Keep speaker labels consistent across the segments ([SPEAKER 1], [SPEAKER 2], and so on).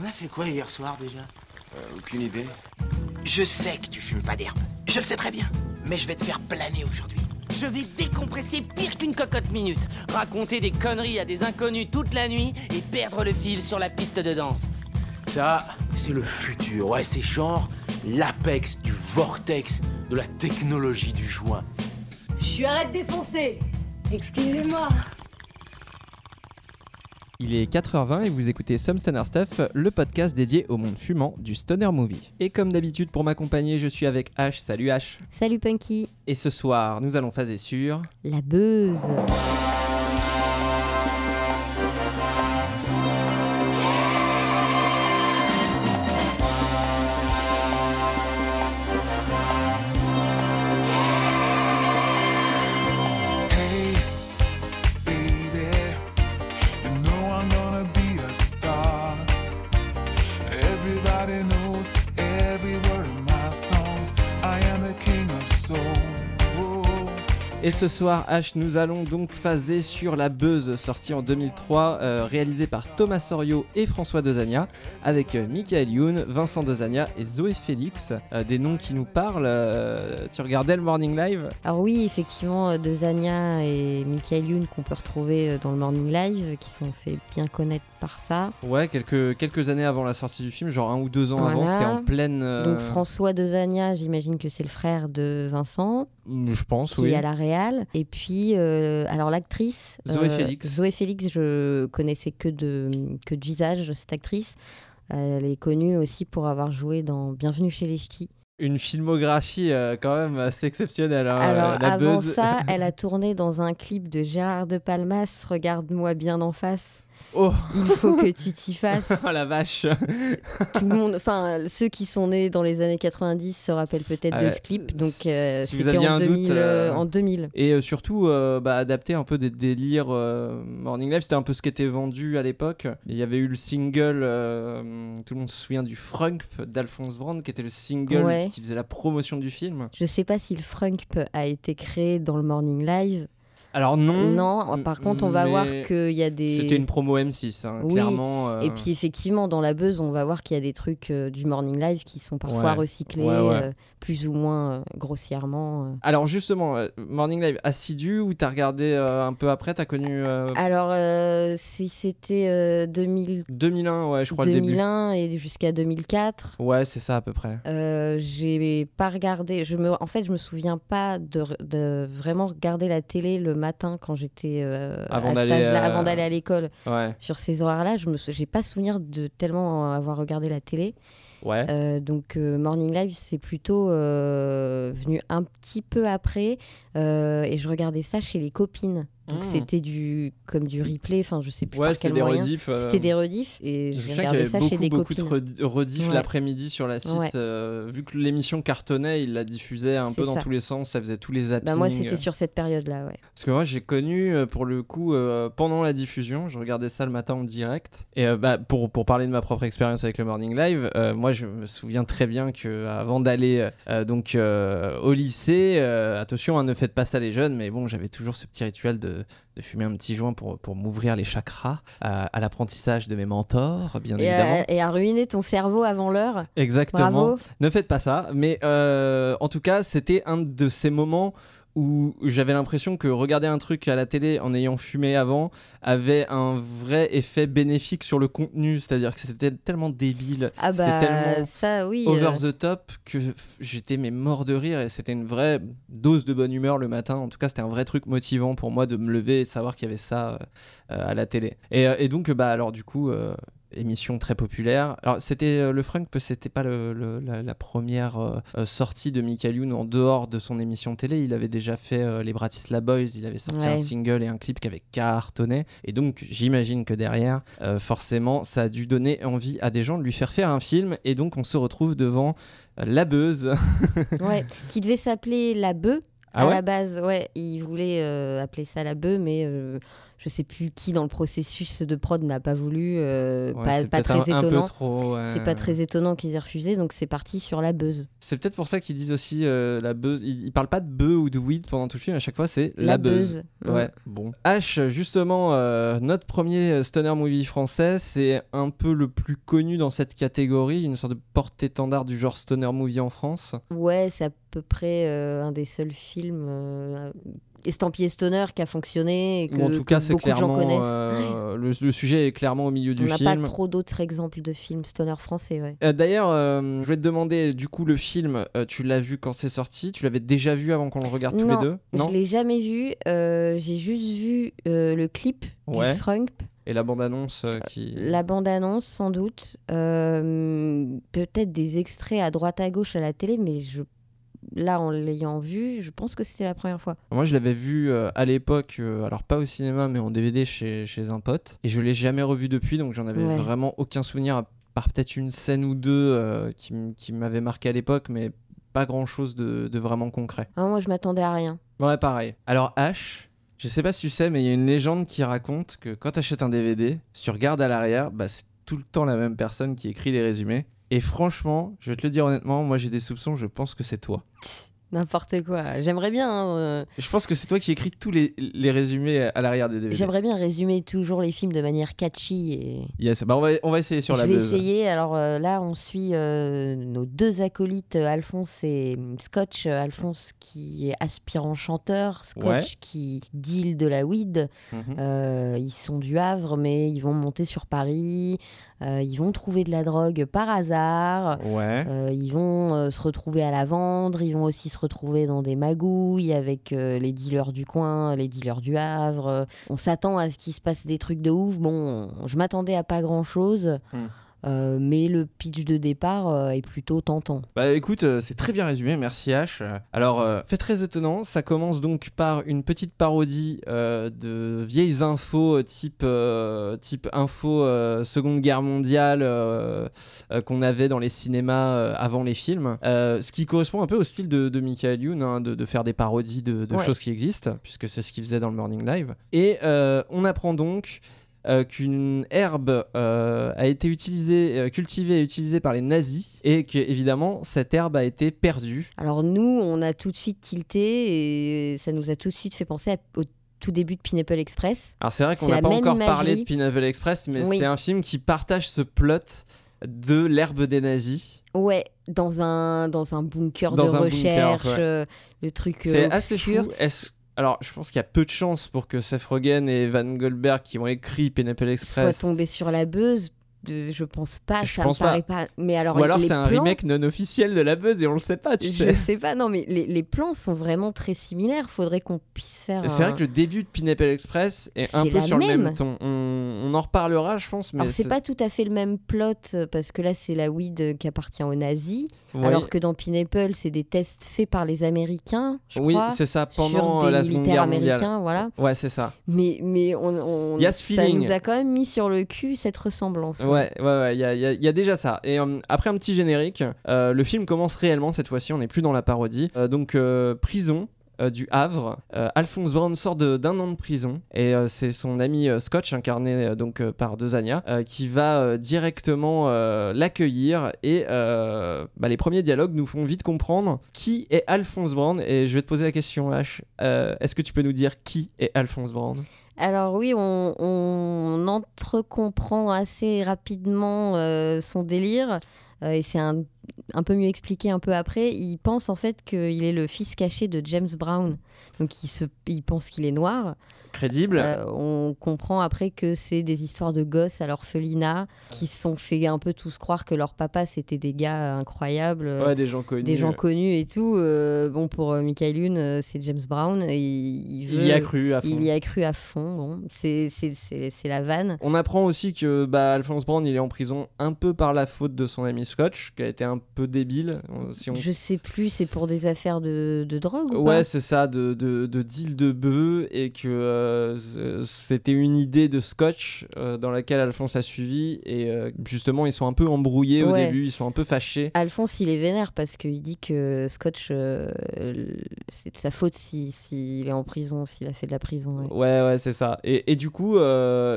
[SPEAKER 1] On a fait quoi hier soir déjà
[SPEAKER 2] Euh, aucune idée.
[SPEAKER 1] Je sais que tu fumes pas d'herbe. Je le sais très bien. Mais je vais te faire planer aujourd'hui.
[SPEAKER 3] Je vais décompresser pire qu'une cocotte minute, raconter des conneries à des inconnus toute la nuit et perdre le fil sur la piste de danse.
[SPEAKER 2] Ça, c'est le futur. Ouais, c'est genre l'apex du vortex de la technologie du joint.
[SPEAKER 4] Je suis arrête de défoncer Excusez-moi
[SPEAKER 5] Il est 4h20 et vous écoutez Some Stoner Stuff, le podcast dédié au monde fumant du Stoner Movie. Et comme d'habitude, pour m'accompagner, je suis avec H. Salut H.
[SPEAKER 6] Salut Punky,
[SPEAKER 5] Et ce soir, nous allons phaser sur.
[SPEAKER 6] la buzz.
[SPEAKER 5] Et ce soir, H, nous allons donc phaser sur La Buzz, sortie en 2003, euh, réalisée par Thomas Sorio et François Dezania, avec euh, Michael Youn, Vincent Dezania et Zoé Félix. Euh, des noms qui nous parlent. euh, tu regardais le Morning Live?
[SPEAKER 6] Alors oui, effectivement, euh, de Zania et Michael Youn qu'on peut retrouver dans le Morning Live, qui sont fait bien connaître par ça.
[SPEAKER 5] Ouais, quelques, quelques années avant la sortie du film, genre un ou deux ans avant, c'était en pleine. euh,
[SPEAKER 6] Donc François de Zania, j'imagine que c'est le frère de Vincent,
[SPEAKER 5] Je pense,
[SPEAKER 6] qui
[SPEAKER 5] oui.
[SPEAKER 6] est à la Réal. Et puis, euh, alors l'actrice...
[SPEAKER 5] Zoé Félix.
[SPEAKER 6] Zoé Félix, je connaissais que de, que de visage, cette actrice. Elle est connue aussi pour avoir joué dans Bienvenue chez les Ch'tis.
[SPEAKER 5] Une filmographie euh, quand même assez exceptionnelle. hein,
[SPEAKER 6] Alors
[SPEAKER 5] euh, la
[SPEAKER 6] avant
[SPEAKER 5] Buzz.
[SPEAKER 6] ça, elle a tourné dans un clip de Gérard de Palmas, Regarde-moi bien en face.
[SPEAKER 5] Oh,
[SPEAKER 6] Il faut que tu t'y fasses.
[SPEAKER 5] oh la vache
[SPEAKER 6] Tout le monde, enfin ceux qui sont nés dans les années 90 se rappellent peut-être
[SPEAKER 5] Ah
[SPEAKER 6] de ce clip. Donc euh,
[SPEAKER 5] Si vous aviez
[SPEAKER 6] en,
[SPEAKER 5] un
[SPEAKER 6] 2000,
[SPEAKER 5] doute,
[SPEAKER 6] euh,
[SPEAKER 5] euh,
[SPEAKER 6] en 2000.
[SPEAKER 5] Et surtout, bah, adapter un peu des délires Morning Live, c'était un peu ce qui était vendu à l'époque. Il y avait eu le single, tout le monde se souvient du Frunk d'Alphonse Brand, qui était le single
[SPEAKER 6] Ouais.
[SPEAKER 5] qui faisait la promotion du film.
[SPEAKER 6] Je sais pas si le Frunk a été créé dans le Morning Live.
[SPEAKER 5] Alors non.
[SPEAKER 6] non, par contre on va voir qu'il y a des.
[SPEAKER 5] C'était une promo M6, hein,
[SPEAKER 6] Oui,
[SPEAKER 5] clairement. euh,
[SPEAKER 6] Et puis effectivement, dans la buzz, on va voir qu'il y a des trucs euh, du Morning Live qui sont parfois
[SPEAKER 5] Ouais.
[SPEAKER 6] recyclés,
[SPEAKER 5] Ouais, ouais.
[SPEAKER 6] euh, plus ou moins grossièrement.
[SPEAKER 5] Alors justement, Morning Live assidu ou t'as regardé un peu après, t'as connu
[SPEAKER 6] Alors, si c'était euh, 2000,
[SPEAKER 5] 2001, ouais, je crois le début.
[SPEAKER 6] 2001 et jusqu'à 2004,
[SPEAKER 5] Ouais, c'est ça à peu près.
[SPEAKER 6] j'ai pas regardé. Je me, en fait, je me souviens pas de, de vraiment regarder la télé le matin quand j'étais euh,
[SPEAKER 5] Avant d'aller, euh,
[SPEAKER 6] avant d'aller à l'école.
[SPEAKER 5] Ouais,
[SPEAKER 6] Sur ces horaires-là, je j'ai pas souvenir de tellement avoir regardé la télé.
[SPEAKER 5] ouais.
[SPEAKER 6] Euh, donc euh, Morning Live, c'est plutôt euh, venu un petit peu après, et je regardais ça chez les copines. Donc
[SPEAKER 5] Mmh.
[SPEAKER 6] c'était du comme du replay, enfin je sais plus
[SPEAKER 5] Ouais,
[SPEAKER 6] par
[SPEAKER 5] c'était
[SPEAKER 6] quel
[SPEAKER 5] des
[SPEAKER 6] moyen.
[SPEAKER 5] euh,
[SPEAKER 6] C'était des rediffs et
[SPEAKER 5] Je
[SPEAKER 6] regardais ça
[SPEAKER 5] beaucoup,
[SPEAKER 6] chez des
[SPEAKER 5] beaucoup
[SPEAKER 6] copines.
[SPEAKER 5] de redi- rediffs
[SPEAKER 6] Ouais.
[SPEAKER 5] l'après-midi sur la 6.
[SPEAKER 6] Ouais.
[SPEAKER 5] euh, vu que l'émission cartonnait, il la diffusait un peu dans tous les sens, ça faisait tous les zappings.
[SPEAKER 6] Bah moi c'était sur cette période-là, ouais.
[SPEAKER 5] Parce que moi j'ai connu euh, pour le coup euh, pendant la diffusion, je regardais ça le matin en direct. Et euh, bah, pour, pour parler de ma propre expérience avec le Morning Live, euh, moi je me souviens très bien que avant d'aller euh, donc euh, au lycée, euh, attention, hein, ne faites pas ça les jeunes, mais bon j'avais toujours ce petit rituel de, de fumer un petit joint pour, pour m'ouvrir les chakras euh, à l'apprentissage de mes mentors, bien
[SPEAKER 6] Et
[SPEAKER 5] évidemment.
[SPEAKER 6] à, et à ruiner ton cerveau avant l'heure.
[SPEAKER 5] Exactement.
[SPEAKER 6] Bravo.
[SPEAKER 5] Ne faites pas ça. Mais euh, en tout cas, c'était un de ces moments où j'avais l'impression que regarder un truc à la télé en ayant fumé avant avait un vrai effet bénéfique sur le contenu. C'est-à-dire que c'était tellement débile,
[SPEAKER 6] Ah
[SPEAKER 5] c'était
[SPEAKER 6] bah
[SPEAKER 5] tellement
[SPEAKER 6] ça oui.
[SPEAKER 5] over
[SPEAKER 6] euh,
[SPEAKER 5] the top que j'étais mais mort de rire et c'était une vraie dose de bonne humeur le matin. En tout cas, c'était un vrai truc motivant pour moi de me lever et de savoir qu'il y avait ça euh, à la télé. Et, euh, et donc, bah alors du coup. euh, émission très populaire. Alors c'était euh, le Frunk, c'était pas le- le- la, la première euh, euh, sortie de Michael Youn en dehors de son émission télé. Il avait déjà fait les Bratislava Boys, il avait sorti
[SPEAKER 6] Ouais.
[SPEAKER 5] un single et un clip qui avait cartonné. Et donc j'imagine que derrière, forcément, ça a dû donner envie à des gens de lui faire faire un film. Et donc on se retrouve devant La Beuse.
[SPEAKER 6] ouais, qui devait s'appeler La Bœuf
[SPEAKER 5] Ah
[SPEAKER 6] à
[SPEAKER 5] ouais?
[SPEAKER 6] la base. Ouais, il voulait euh, appeler ça La Bœuf, mais euh, je sais plus qui dans le processus de prod n'a pas voulu. euh,
[SPEAKER 5] Ouais,
[SPEAKER 6] pas
[SPEAKER 5] c'est
[SPEAKER 6] pas
[SPEAKER 5] peut-être
[SPEAKER 6] très
[SPEAKER 5] un,
[SPEAKER 6] étonnant.
[SPEAKER 5] ouais.
[SPEAKER 6] C'est pas très étonnant qu'ils aient refusé, donc c'est parti sur la buzz.
[SPEAKER 5] C'est peut-être pour ça qu'ils disent aussi euh, la buzz. Ils, ils parlent pas de buzz ou de weed pendant tout le film. À chaque fois, c'est la, buzz. Ouais, bon. H, justement, euh, notre premier stoner movie français, c'est un peu le plus connu dans cette catégorie, une sorte de porte-étendard du genre stoner movie en France.
[SPEAKER 6] Ouais, c'est à peu près un des seuls films estampillé stoner qui a fonctionné et que,
[SPEAKER 5] en tout cas, c'est
[SPEAKER 6] beaucoup de gens connaissent.
[SPEAKER 5] euh, le, le sujet est clairement au milieu du
[SPEAKER 6] On n'a
[SPEAKER 5] film.
[SPEAKER 6] pas trop d'autres exemples de films stoner français, ouais.
[SPEAKER 5] Euh, D'ailleurs, euh, je vais te demander, du coup, le film, euh, tu l'as vu quand c'est sorti? Tu l'avais déjà vu avant qu'on le regarde tous
[SPEAKER 6] Non,
[SPEAKER 5] les deux?
[SPEAKER 6] Je l'ai jamais vu. J'ai juste vu le clip
[SPEAKER 5] Ouais.
[SPEAKER 6] du Frunk,
[SPEAKER 5] Et la bande-annonce qui.
[SPEAKER 6] la bande-annonce sans doute, peut-être des extraits à droite à gauche à la télé, mais je là en l'ayant vu, je pense que c'était la première fois.
[SPEAKER 5] Moi, je l'avais vu euh, à l'époque, euh, alors pas au cinéma, mais en DVD chez, chez un pote. Et je l'ai jamais revu depuis, donc j'en avais
[SPEAKER 6] Ouais.
[SPEAKER 5] vraiment aucun souvenir, à part peut-être une scène ou deux euh, qui m'avait marqué à l'époque, mais pas grand-chose de, de vraiment concret.
[SPEAKER 6] Ah, moi, je m'attendais à rien.
[SPEAKER 5] Ouais, pareil. Alors, H, je sais pas si tu sais, mais il y a une légende qui raconte que quand tu achètes un DVD, si tu regardes à l'arrière, bah, c'est tout le temps la même personne qui écrit les résumés. Et franchement, je vais te le dire honnêtement, moi j'ai des soupçons, je pense que c'est toi.
[SPEAKER 6] N'importe quoi. J'aimerais bien. hein, euh,
[SPEAKER 5] Je pense que c'est toi qui écris tous les, les résumés à l'arrière des DVD.
[SPEAKER 6] J'aimerais bien résumer toujours les films de manière catchy et.
[SPEAKER 5] Yes, bah on, va, on va essayer sur
[SPEAKER 6] je
[SPEAKER 5] la
[SPEAKER 6] vais
[SPEAKER 5] buzz.
[SPEAKER 6] essayer. Alors euh, là, on suit euh, nos deux acolytes, Alphonse et Scotch. Alphonse qui est aspirant chanteur, Scotch
[SPEAKER 5] Ouais.
[SPEAKER 6] qui deal de la weed.
[SPEAKER 5] Mhm.
[SPEAKER 6] Ils sont du Havre, mais ils vont monter sur Paris. Ils vont trouver de la drogue par hasard.
[SPEAKER 5] Ouais.
[SPEAKER 6] Ils vont se retrouver à la vendre, ils vont aussi se retrouver dans des magouilles avec euh, les dealers du coin, les dealers du Havre. On s'attend à ce qu'il se passe des trucs de ouf. Bon, je m'attendais à pas grand chose,
[SPEAKER 5] Hmm.
[SPEAKER 6] mais le pitch de départ euh, est plutôt tentant.
[SPEAKER 5] Bah écoute, euh, c'est très bien résumé, merci H. Euh, Alors, euh, fait très étonnant, ça commence donc par une petite parodie euh, de vieilles infos euh, type, euh, type info euh, Seconde Guerre mondiale euh, euh, qu'on avait dans les cinémas euh, avant les films. Euh, ce qui correspond un peu au style de, de Michael Youn, hein, de, de faire des parodies de, de
[SPEAKER 6] Ouais.
[SPEAKER 5] choses qui existent, puisque c'est ce qu'il faisait dans le Morning Live. Et euh, on apprend donc euh, qu'une herbe euh, a été utilisée, euh, cultivée et utilisée par les nazis et que évidemment cette herbe a été perdue.
[SPEAKER 6] Alors nous, on a tout de suite tilté et ça nous a tout de suite fait penser à- au tout début de Pineapple Express.
[SPEAKER 5] Alors c'est vrai qu'on n'a pas encore parlé de Pineapple Express, mais
[SPEAKER 6] Oui.
[SPEAKER 5] c'est un film qui partage ce plot de l'herbe des nazis.
[SPEAKER 6] Ouais, dans un, dans un bunker
[SPEAKER 5] Dans
[SPEAKER 6] de
[SPEAKER 5] un bunker,
[SPEAKER 6] recherche,
[SPEAKER 5] ouais.
[SPEAKER 6] euh, le truc
[SPEAKER 5] C'est assez fou. Est-ce- Alors je pense qu'il y a peu de chances pour que Seth Rogen et Van Goldberg qui ont écrit Pineapple Express
[SPEAKER 6] tombé sur la buzz. De- je pense pas,
[SPEAKER 5] Je
[SPEAKER 6] ça
[SPEAKER 5] pense
[SPEAKER 6] me paraît pas. Mais alors,
[SPEAKER 5] Ou alors c'est un
[SPEAKER 6] plans,
[SPEAKER 5] remake non officiel de la buzz et on le sait pas, tu
[SPEAKER 6] Je
[SPEAKER 5] sais.
[SPEAKER 6] sais pas, non, mais les, les plans sont vraiment très similaires. Faudrait qu'on puisse faire.
[SPEAKER 5] C'est
[SPEAKER 6] un-
[SPEAKER 5] vrai que le début de Pineapple Express est un peu sur le même ton. On, on en reparlera, je pense, mais
[SPEAKER 6] Alors, c'est pas tout à fait le même plot euh, parce que là, c'est la weed euh, qui appartient aux nazis.
[SPEAKER 5] Oui.
[SPEAKER 6] Alors que dans Pineapple, c'est des tests faits par les Américains, je
[SPEAKER 5] oui, c'est ça,
[SPEAKER 6] sur
[SPEAKER 5] pendant
[SPEAKER 6] des
[SPEAKER 5] la Seconde Guerre mondiale.
[SPEAKER 6] voilà.
[SPEAKER 5] Ouais, c'est ça.
[SPEAKER 6] Mais, mais on, on-
[SPEAKER 5] Il y a ce
[SPEAKER 6] ça
[SPEAKER 5] feeling.
[SPEAKER 6] nous a quand même mis sur le cul cette ressemblance. hein.
[SPEAKER 5] Ouais, ouais, ouais, il y a, déjà ça. Et euh, après un petit générique, euh, le film commence réellement cette fois-ci, on n'est plus dans la parodie. Euh, donc, prison. du Havre, Alphonse Brown sort d'un an de prison et c'est son ami Scotch incarné donc par Dezania euh, qui va directement l'accueillir et bah, les premiers dialogues nous font vite comprendre qui est Alphonse Brown et je vais te poser la question H est-ce que tu peux nous dire qui est Alphonse Brown?
[SPEAKER 6] Alors oui, on, on entre-comprend assez rapidement euh, son délire. euh, et c'est un, un peu mieux expliqué un peu après. Il pense en fait qu'il est le fils caché de James Brown. Donc il, se, il pense qu'il est noir.
[SPEAKER 5] crédible
[SPEAKER 6] Euh, on comprend après que c'est des histoires de gosses à l'orphelinat qui se sont fait un peu tous croire que leur papa c'était des gars incroyables. euh,
[SPEAKER 5] ouais des gens connus
[SPEAKER 6] Des gens connus et tout. Euh, bon, pour Michael Youn, c'est James Brown. Il, il veut-
[SPEAKER 5] il y a cru à fond
[SPEAKER 6] il y a cru à fond. Bon, c'est la vanne.
[SPEAKER 5] On apprend aussi que bah, Alphonse Brown il est en prison un peu par la faute de son ami scotch qui a été un peu débile. euh, Si on...
[SPEAKER 6] Je sais plus, c'est pour des affaires de, de drogue ou
[SPEAKER 5] Ouais, c'est ça, de, de, de deal de bœufs et que euh, c'était une idée de scotch euh, dans laquelle Alphonse a suivi et euh, justement ils sont un peu embrouillés au début, ils sont un peu fâchés.
[SPEAKER 6] Alphonse, il est vénère parce qu'il dit que Scotch, c'est de sa faute s'il si, s'il est en prison, s'il a fait de la prison. ouais.
[SPEAKER 5] Ouais, ouais, c'est ça. Et, et du coup,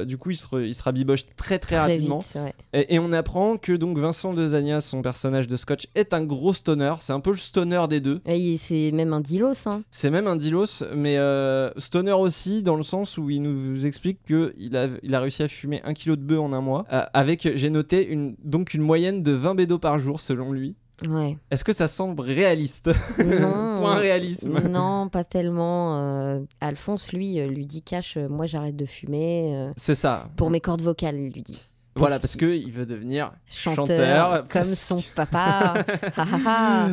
[SPEAKER 5] du coup, il se, il se rabiboche très très, rapidement.
[SPEAKER 6] vite.
[SPEAKER 5] Et, et on apprend que donc Vincent Dezania, son personnage de Scotch, est un gros stoner. C'est un peu le stoner des deux.
[SPEAKER 6] Et C'est même un dilos. Hein.
[SPEAKER 5] C'est même un dilos, mais euh, stoner aussi, dans le sens où il nous explique qu'il a, il a réussi à fumer un kilo de bœuf en un mois, euh, avec, j'ai noté, une, donc une moyenne de 20 bédos par jour selon lui.
[SPEAKER 6] Ouais.
[SPEAKER 5] Est-ce que ça semble réaliste?
[SPEAKER 6] Non,
[SPEAKER 5] Point réalisme.
[SPEAKER 6] Non, pas tellement. euh, Alphonse, lui, lui dit cash, euh, moi j'arrête de fumer. euh,
[SPEAKER 5] C'est ça.
[SPEAKER 6] pour mes cordes vocales, il lui dit.
[SPEAKER 5] Voilà, parce qu'il veut devenir
[SPEAKER 6] Chanteur,
[SPEAKER 5] chanteur.
[SPEAKER 6] comme
[SPEAKER 5] parce
[SPEAKER 6] son papa.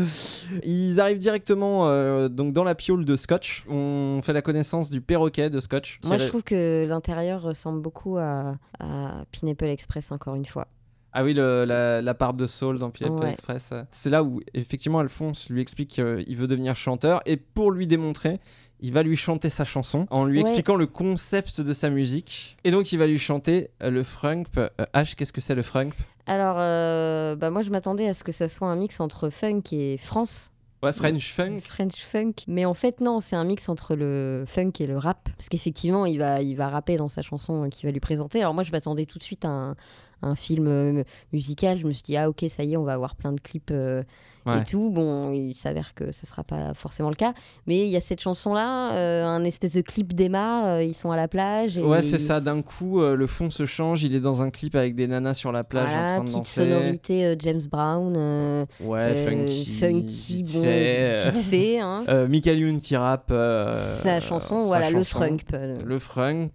[SPEAKER 5] Ils arrivent directement euh, donc dans la piole de Scotch. On fait la connaissance du perroquet de Scotch.
[SPEAKER 6] Moi, je trouve que l'intérieur ressemble beaucoup à, à Pineapple Express, encore une fois.
[SPEAKER 5] Ah oui, le- la, la part de Soul dans Pineapple
[SPEAKER 6] Ouais.
[SPEAKER 5] Express. C'est là où effectivement Alphonse lui explique qu'il veut devenir chanteur et pour lui démontrer, il va lui chanter sa chanson en lui
[SPEAKER 6] Ouais.
[SPEAKER 5] expliquant le concept de sa musique. Et donc il va lui chanter euh, le frunk. Euh, H, qu'est-ce que c'est le frunk
[SPEAKER 6] Alors, euh, bah moi, je m'attendais à ce que ça soit un mix entre funk et France.
[SPEAKER 5] Ouais, French funk.
[SPEAKER 6] French funk. Mais en fait, non, c'est un mix entre le funk et le rap. Parce qu'effectivement, il va, il va rapper dans sa chanson qu'il va lui présenter. Alors, moi, je m'attendais tout de suite à un, un film euh, musical. Je me suis dit, ah, ok, ça y est, on va avoir plein de clips euh,
[SPEAKER 5] Ouais.
[SPEAKER 6] et tout. Bon, il s'avère que ça sera pas forcément le cas. Mais il y a cette chanson-là, euh, un espèce de clip démarre. euh, ils sont à la plage. Et
[SPEAKER 5] Ouais, c'est ça. D'un coup, le fond se change. Il est dans un clip avec des nanas sur la plage
[SPEAKER 6] Voilà,
[SPEAKER 5] en train de
[SPEAKER 6] petite
[SPEAKER 5] danser.
[SPEAKER 6] sonorité euh, James Brown.
[SPEAKER 5] Ouais, funky.
[SPEAKER 6] funky, bon,
[SPEAKER 5] fait,
[SPEAKER 6] vite fait. Hein.
[SPEAKER 5] Michael Youn qui rappe
[SPEAKER 6] sa chanson,
[SPEAKER 5] sa
[SPEAKER 6] voilà, le
[SPEAKER 5] chanson.
[SPEAKER 6] frunk. euh,
[SPEAKER 5] Le frunk.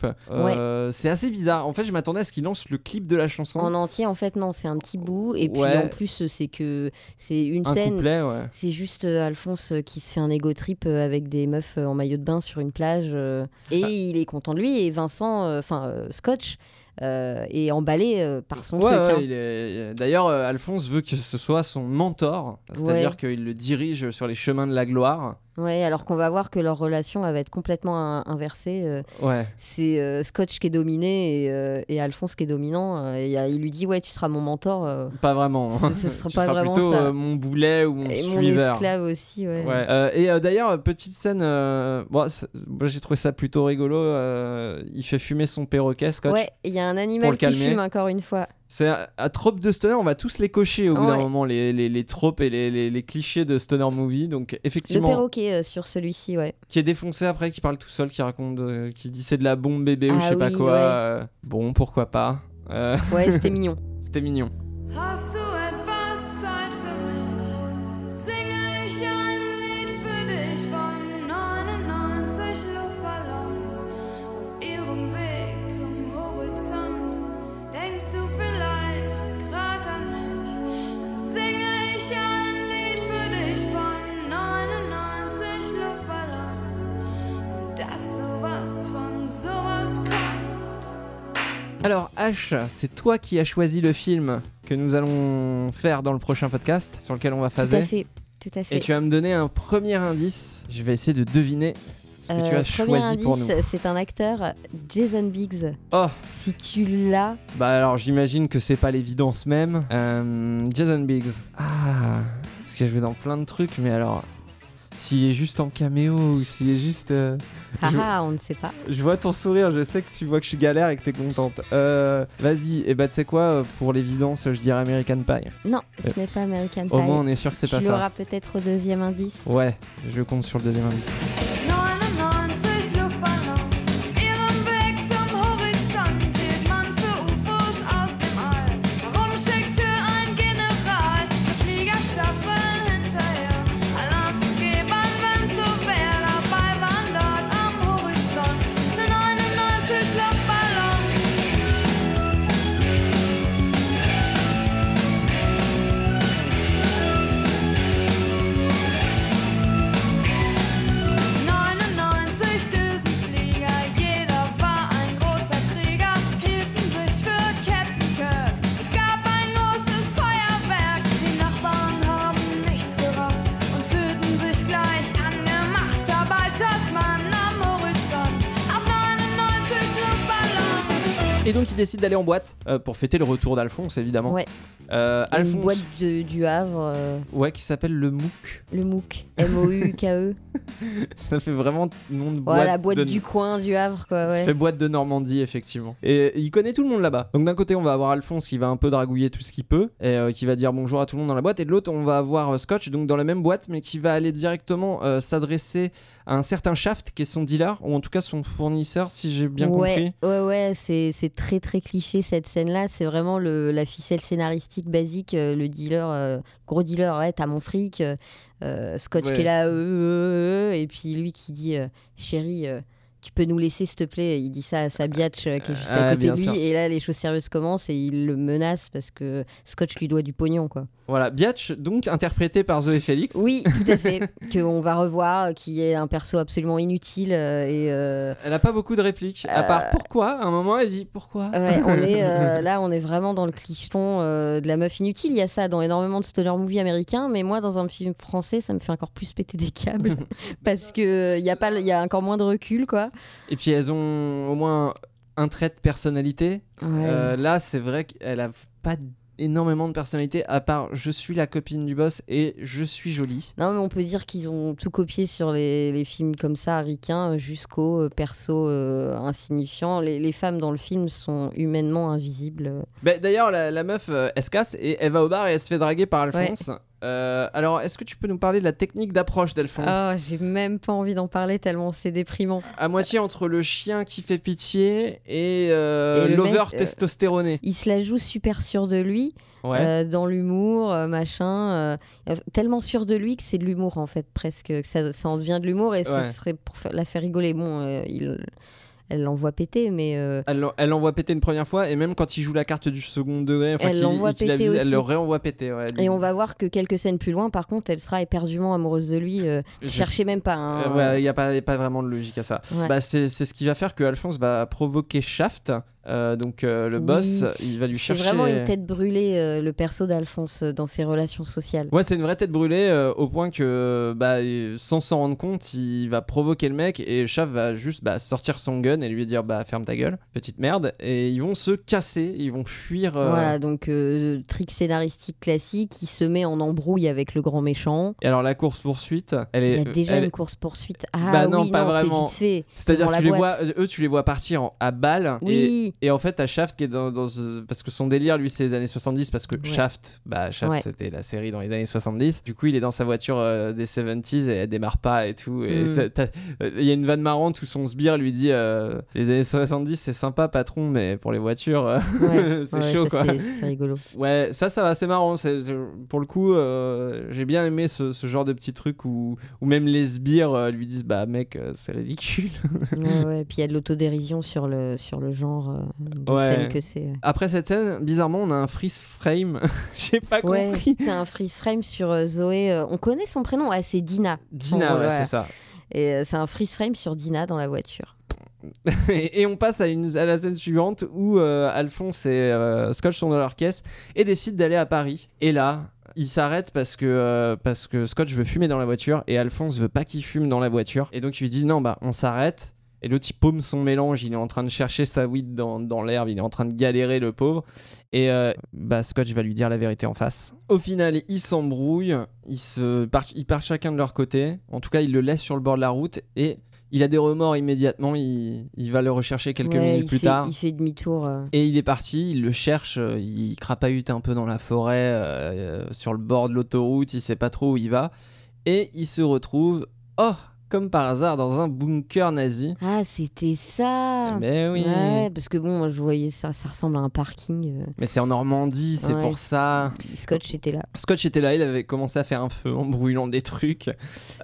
[SPEAKER 5] C'est assez bizarre. En fait, je m'attendais à ce qu'il lance le clip de la chanson.
[SPEAKER 6] En entier, en fait, non, c'est un petit bout. Et puis
[SPEAKER 5] Ouais.
[SPEAKER 6] en plus, c'est que c'est une
[SPEAKER 5] un
[SPEAKER 6] scène.
[SPEAKER 5] couplet, ouais.
[SPEAKER 6] C'est juste euh, Alphonse euh, qui se fait un ego trip euh, avec des meufs en maillot de bain sur une plage. euh, et
[SPEAKER 5] Ah.
[SPEAKER 6] il est content de lui. Et Vincent, enfin euh, Scotch, euh, est emballé euh, par son
[SPEAKER 5] Ouais,
[SPEAKER 6] truc.
[SPEAKER 5] ouais,
[SPEAKER 6] hein.
[SPEAKER 5] il est- D'ailleurs, euh, Alphonse veut que ce soit son mentor, c'est-à-dire
[SPEAKER 6] Ouais.
[SPEAKER 5] qu'il le dirige sur les chemins de la gloire.
[SPEAKER 6] Ouais, alors qu'on va voir que leur relation elle va être complètement in- inversée. euh,
[SPEAKER 5] Ouais.
[SPEAKER 6] c'est euh, Scotch qui est dominé et, euh, et Alphonse qui est dominant. et, il lui dit Ouais, tu seras mon mentor.
[SPEAKER 5] Pas vraiment.
[SPEAKER 6] Ce- ce sera
[SPEAKER 5] Tu
[SPEAKER 6] pas
[SPEAKER 5] seras
[SPEAKER 6] vraiment
[SPEAKER 5] plutôt
[SPEAKER 6] ça.
[SPEAKER 5] mon boulet ou mon
[SPEAKER 6] et mon
[SPEAKER 5] suiveur.
[SPEAKER 6] esclave aussi, ouais.
[SPEAKER 5] Ouais. Et d'ailleurs, petite scène, bon, j'ai trouvé ça plutôt rigolo. il fait fumer son perroquet, Scotch.
[SPEAKER 6] Ouais, il y a un animal qui
[SPEAKER 5] calmer.
[SPEAKER 6] fume encore une fois.
[SPEAKER 5] C'est un, un trope de stoner, on va tous les cocher au bout d'un
[SPEAKER 6] Ouais.
[SPEAKER 5] moment, les, les, les tropes et les, les, les clichés de stoner movie. Donc
[SPEAKER 6] Le
[SPEAKER 5] effectivement,
[SPEAKER 6] perroquet euh, sur celui-ci, ouais.
[SPEAKER 5] qui est défoncé après, qui parle tout seul, qui raconte, euh, qui dit c'est de la bombe bébé ou
[SPEAKER 6] Ah
[SPEAKER 5] je sais pas quoi.
[SPEAKER 6] ouais.
[SPEAKER 5] euh, bon, pourquoi pas. Euh,
[SPEAKER 6] Ouais, c'était mignon.
[SPEAKER 5] C'était mignon. Alors H, c'est toi qui as choisi le film que nous allons faire dans le prochain podcast, sur lequel on va
[SPEAKER 6] Tout à
[SPEAKER 5] phaser.
[SPEAKER 6] fait. Tout à fait.
[SPEAKER 5] Et tu vas me donner un premier indice. Je vais essayer de deviner ce que tu
[SPEAKER 6] Euh,
[SPEAKER 5] as
[SPEAKER 6] premier
[SPEAKER 5] choisi pour nous.
[SPEAKER 6] c'est un acteur, Jason Biggs.
[SPEAKER 5] Oh,
[SPEAKER 6] Si tu l'as,
[SPEAKER 5] bah alors j'imagine que c'est pas l'évidence même. Euh, Jason Biggs. Ah, parce que je vais dans plein de trucs, mais alors. S'il est juste en caméo ou s'il est juste. euh, je,
[SPEAKER 6] haha, on ne sait pas.
[SPEAKER 5] je vois ton sourire, je sais que tu vois que je suis galère et que t'es contente. Euh, Vas-y, et bah tu sais quoi, euh, pour l'évidence, je dirais American Pie.
[SPEAKER 6] Non, ce
[SPEAKER 5] Euh,
[SPEAKER 6] n'est pas American Pie.
[SPEAKER 5] Au moins on est sûr que c'est
[SPEAKER 6] tu
[SPEAKER 5] pas ça.
[SPEAKER 6] l'auras peut-être au deuxième indice.
[SPEAKER 5] Ouais, je compte sur le deuxième indice. Décide d'aller en boîte euh, pour fêter le retour d'Alphonse évidemment.
[SPEAKER 6] Ouais.
[SPEAKER 5] Euh,
[SPEAKER 6] Une
[SPEAKER 5] Alphonse,
[SPEAKER 6] boîte de- du Havre, euh,
[SPEAKER 5] ouais, qui s'appelle le MOOC.
[SPEAKER 6] le MOOC. M-O-U-K-E.
[SPEAKER 5] Ça fait vraiment nom de boîte.
[SPEAKER 6] Ouais, la boîte
[SPEAKER 5] de-
[SPEAKER 6] du coin du Havre, quoi.
[SPEAKER 5] Ça
[SPEAKER 6] Ouais.
[SPEAKER 5] fait boîte de Normandie, effectivement. Et il connaît tout le monde là-bas. Donc d'un côté, on va avoir Alphonse qui va un peu dragouiller tout ce qu'il peut et euh, qui va dire bonjour à tout le monde dans la boîte. Et de l'autre, on va avoir euh, Scotch, donc dans la même boîte, mais qui va aller directement euh, s'adresser à un certain Shaft, qui est son dealer, ou en tout cas son fournisseur, si j'ai bien
[SPEAKER 6] ouais,
[SPEAKER 5] compris.
[SPEAKER 6] Ouais, ouais, c'est c'est très très cliché cette scène-là. C'est vraiment le, la ficelle scénaristique basique. euh, le dealer, euh, gros dealer, ouais, t'as mon fric. euh, Scotch
[SPEAKER 5] Ouais.
[SPEAKER 6] qui est là, euh, euh, euh, et puis lui qui dit Chérie, tu peux nous laisser s'il te plaît. Il dit ça à sa biatch euh, qui est juste
[SPEAKER 5] Ah,
[SPEAKER 6] à côté
[SPEAKER 5] bien
[SPEAKER 6] de lui.
[SPEAKER 5] sûr.
[SPEAKER 6] Et là, les choses sérieuses commencent et il le menace parce que Scotch lui doit du pognon, quoi.
[SPEAKER 5] Voilà, Biatch, donc interprété par Zoé Félix.
[SPEAKER 6] Oui, tout à fait. Qu'on va revoir, qui est un perso absolument inutile euh, et. euh,
[SPEAKER 5] Elle a pas beaucoup de répliques. À part pourquoi, à un moment, elle dit pourquoi?
[SPEAKER 6] Ouais, on est là, on est vraiment dans le clicheton de la meuf inutile. Il y a ça dans énormément de stoner movies américains, mais moi, dans un film français, ça me fait encore plus péter des câbles parce que il y a pas, il y a encore moins de recul, quoi.
[SPEAKER 5] Et puis elles ont au moins un trait de personnalité.
[SPEAKER 6] Ouais.
[SPEAKER 5] Euh, là, c'est vrai qu'elle a pas énormément de personnalité, à part je suis la copine du boss et je suis jolie.
[SPEAKER 6] Non, mais on peut dire qu'ils ont tout copié sur les, les films comme ça, ricains, jusqu'au euh, perso euh, insignifiant. Les, les femmes dans le film sont humainement invisibles.
[SPEAKER 5] Bah, D'ailleurs, la, la meuf, euh, elle se casse et elle va au bar et elle se fait draguer par Alphonse. Euh, alors, est-ce que tu peux nous parler de la technique d'approche d'Alphonse
[SPEAKER 6] Oh, j'ai même pas envie d'en parler tellement c'est déprimant.
[SPEAKER 5] À moitié entre le chien qui fait pitié et, euh,
[SPEAKER 6] Et
[SPEAKER 5] l'over
[SPEAKER 6] euh,
[SPEAKER 5] testostéroné.
[SPEAKER 6] Il se la joue super sûr de lui.
[SPEAKER 5] Ouais.
[SPEAKER 6] dans l'humour, machin. tellement sûr de lui que c'est de l'humour, en fait, presque. Que ça, ça en devient de l'humour et
[SPEAKER 5] Ouais.
[SPEAKER 6] ça serait pour la faire rigoler. Bon, il, elle l'envoie péter, mais. euh,
[SPEAKER 5] Elle, l'en- elle l'envoie péter une première fois et même quand il joue la carte du second degré, enfin,
[SPEAKER 6] Elle l'envoie péter
[SPEAKER 5] elle le réenvoie péter. ouais.
[SPEAKER 6] Et on va voir que quelques scènes plus loin, par contre, elle sera éperdument amoureuse de lui. euh, Cherchez même pas. hein.
[SPEAKER 5] Euh, ouais, il n'y a, pas- y a pas vraiment de logique à ça.
[SPEAKER 6] Ouais.
[SPEAKER 5] Bah, c'est c'est ce qui va faire que Alphonse va provoquer Shaft, euh, donc euh, le
[SPEAKER 6] Oui.
[SPEAKER 5] boss, il va lui
[SPEAKER 6] C'est
[SPEAKER 5] chercher.
[SPEAKER 6] vraiment une tête brûlée, euh, le perso d'Alphonse, dans ses relations sociales.
[SPEAKER 5] Ouais, c'est une vraie tête brûlée au point que, bah, sans s'en rendre compte, il va provoquer le mec et Shaft va juste bah, sortir son gun et lui dire bah ferme ta gueule, petite merde. Et ils vont se casser, ils vont fuir.
[SPEAKER 6] Voilà, donc trick scénaristique classique, il se met en embrouille avec le grand méchant.
[SPEAKER 5] Et alors la course poursuite, elle est.
[SPEAKER 6] Il y a déjà
[SPEAKER 5] elle-
[SPEAKER 6] une course poursuite. Ah
[SPEAKER 5] Bah non,
[SPEAKER 6] oui,
[SPEAKER 5] pas
[SPEAKER 6] non, c'est
[SPEAKER 5] vraiment.
[SPEAKER 6] vite fait.
[SPEAKER 5] C'est-à-dire que tu les vois, eux, tu les vois partir en- à balles. Et,
[SPEAKER 6] Oui,
[SPEAKER 5] et en fait, t'as Shaft qui est dans, dans ce- parce que son délire, lui, c'est les années 70 parce que
[SPEAKER 6] Ouais.
[SPEAKER 5] Shaft, bah Shaft,
[SPEAKER 6] Ouais.
[SPEAKER 5] c'était la série dans les années 70. Du coup, il est dans sa voiture euh, des 70s et elle démarre pas et tout. Et
[SPEAKER 6] Mm.
[SPEAKER 5] il y a une vanne marrante où son sbire lui dit euh, les années 70 c'est sympa patron, mais pour les voitures, euh,
[SPEAKER 6] ouais,
[SPEAKER 5] c'est chaud
[SPEAKER 6] ça,
[SPEAKER 5] quoi.
[SPEAKER 6] c'est- rigolo.
[SPEAKER 5] Ouais, ça, ça va, c'est marrant. c'est- pour le coup, j'ai bien aimé ce, ce genre de petits trucs où, où même les sbires lui disent Bah, mec, c'est ridicule.
[SPEAKER 6] ouais, ouais. Puis il y a de l'autodérision sur le, sur le genre de
[SPEAKER 5] Ouais.
[SPEAKER 6] scène que c'est.
[SPEAKER 5] Après cette scène, bizarrement, on a un freeze frame. J'ai pas
[SPEAKER 6] Ouais,
[SPEAKER 5] compris.
[SPEAKER 6] c'est un freeze frame sur euh, Zoé. euh, on connaît son prénom, ouais, c'est Dina.
[SPEAKER 5] Dina, ouais, c'est ça.
[SPEAKER 6] Et euh, c'est un freeze frame sur Dina dans la voiture.
[SPEAKER 5] et, et on passe à, une, à la scène suivante où euh, Alphonse et euh, Scotch sont dans leur caisse et décident d'aller à Paris. Et là, ils s'arrêtent parce que, euh, parce que Scotch veut fumer dans la voiture et Alphonse veut pas qu'il fume dans la voiture. Et donc il lui dit non, bah on s'arrête. Et l'autre il paume son mélange, il est en train de chercher sa weed dans, dans l'herbe, il est en train de galérer le pauvre. Et euh, bah Scotch va lui dire la vérité en face. Au final, ils s'embrouillent, ils, se partent, ils partent chacun de leur côté. En tout cas, ils le laissent sur le bord de la route et il a des remords immédiatement. Il, il va le rechercher quelques
[SPEAKER 6] Ouais,
[SPEAKER 5] minutes
[SPEAKER 6] il
[SPEAKER 5] plus
[SPEAKER 6] fait-
[SPEAKER 5] tard.
[SPEAKER 6] Il fait demi-tour. euh.
[SPEAKER 5] Et il est parti, il le cherche, euh, il crapahute un peu dans la forêt, euh, sur le bord de l'autoroute, il sait pas trop où il va. Et il se retrouve, oh, comme par hasard, dans un bunker nazi.
[SPEAKER 6] Ah, c'était ça
[SPEAKER 5] Mais oui,
[SPEAKER 6] Ouais, parce que bon, moi je voyais ça, ça ressemble à un parking. euh.
[SPEAKER 5] mais c'est en Normandie, c'est
[SPEAKER 6] Ouais.
[SPEAKER 5] pour ça.
[SPEAKER 6] Scotch était là.
[SPEAKER 5] Scotch était là, il avait commencé à faire un feu en brûlant des trucs.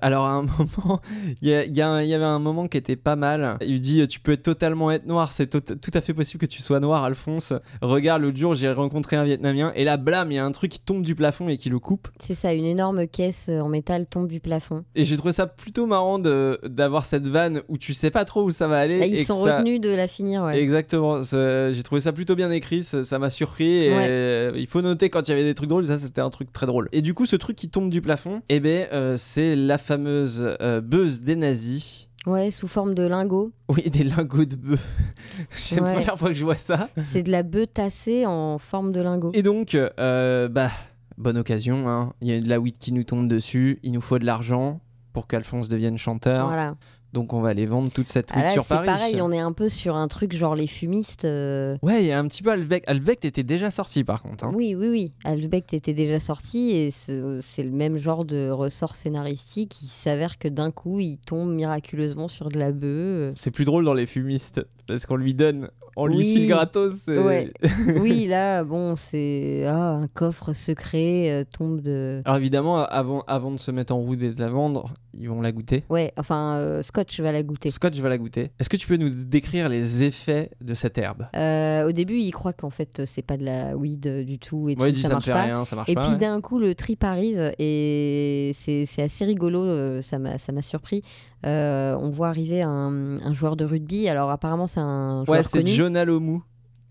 [SPEAKER 5] Alors à un moment, il y, avait un moment qui était pas mal. Il lui dit Tu peux totalement être noir, c'est tout à fait possible que tu sois noir, Alphonse. Regarde, l'autre jour j'ai rencontré un Vietnamien et là, blam, il y a un truc qui tombe du plafond et qui le coupe.
[SPEAKER 6] C'est ça, une énorme caisse euh, en métal tombe du plafond.
[SPEAKER 5] Et j'ai trouvé ça plutôt marrant d'avoir cette vanne où tu sais pas trop où ça va aller.
[SPEAKER 6] Là,
[SPEAKER 5] et
[SPEAKER 6] ils sont
[SPEAKER 5] ça-
[SPEAKER 6] retenus de la finir, ouais.
[SPEAKER 5] Exactement, j'ai trouvé ça plutôt bien écrit, ça m'a surpris. Et
[SPEAKER 6] Ouais.
[SPEAKER 5] il faut noter quand il y avait des trucs drôles, ça c'était un truc très drôle. Et du coup, ce truc qui tombe du plafond, eh ben, euh, c'est la fameuse euh, buzz des nazis.
[SPEAKER 6] Ouais, sous forme de lingots.
[SPEAKER 5] Oui, des lingots de bœuf. C'est la
[SPEAKER 6] Ouais.
[SPEAKER 5] première fois que je vois ça.
[SPEAKER 6] C'est de la bœuf tassée en forme de lingot.
[SPEAKER 5] Et donc, euh, bah, bonne occasion. hein. Il y a de la weed qui nous tombe dessus. Il nous faut de l'argent pour qu'Alphonse devienne chanteur.
[SPEAKER 6] Voilà.
[SPEAKER 5] Donc, on va aller vendre toute cette
[SPEAKER 6] Ah
[SPEAKER 5] weed
[SPEAKER 6] là,
[SPEAKER 5] sur
[SPEAKER 6] c'est
[SPEAKER 5] Paris.
[SPEAKER 6] pareil, on est un peu sur un truc genre les fumistes. euh,
[SPEAKER 5] Ouais, il y a un petit peu Alvect. Alvect était déjà sorti par contre. hein.
[SPEAKER 6] Oui, oui, oui. Albeck était déjà sorti et ce- c'est le même genre de ressort scénaristique. Il s'avère que d'un coup, il tombe miraculeusement sur de la bœuf.
[SPEAKER 5] C'est plus drôle dans les fumistes parce qu'on lui donne, on lui
[SPEAKER 6] Oui.
[SPEAKER 5] file gratos.
[SPEAKER 6] Ouais. oui, là, bon, c'est ah, un coffre secret euh, tombe de.
[SPEAKER 5] Alors évidemment, avant, avant de se mettre en route et de la vendre, ils vont la goûter.
[SPEAKER 6] Ouais, enfin, euh, Scotch va la goûter.
[SPEAKER 5] Scotch va la goûter. Est-ce que tu peux nous décrire les effets de cette herbe?
[SPEAKER 6] Euh, au début, il croit qu'en fait, c'est pas de la weed euh, du tout et
[SPEAKER 5] Ouais, il
[SPEAKER 6] tout,
[SPEAKER 5] dit
[SPEAKER 6] ça
[SPEAKER 5] ça me fait
[SPEAKER 6] pas.
[SPEAKER 5] rien, ça marche
[SPEAKER 6] Et
[SPEAKER 5] pas.
[SPEAKER 6] puis
[SPEAKER 5] ouais.
[SPEAKER 6] d'un coup, le trip arrive et c'est assez rigolo, euh, ça m'a surpris. Euh, on voit arriver un, un joueur de rugby. Alors apparemment, c'est un joueur
[SPEAKER 5] Ouais, c'est. Jonah Lomu.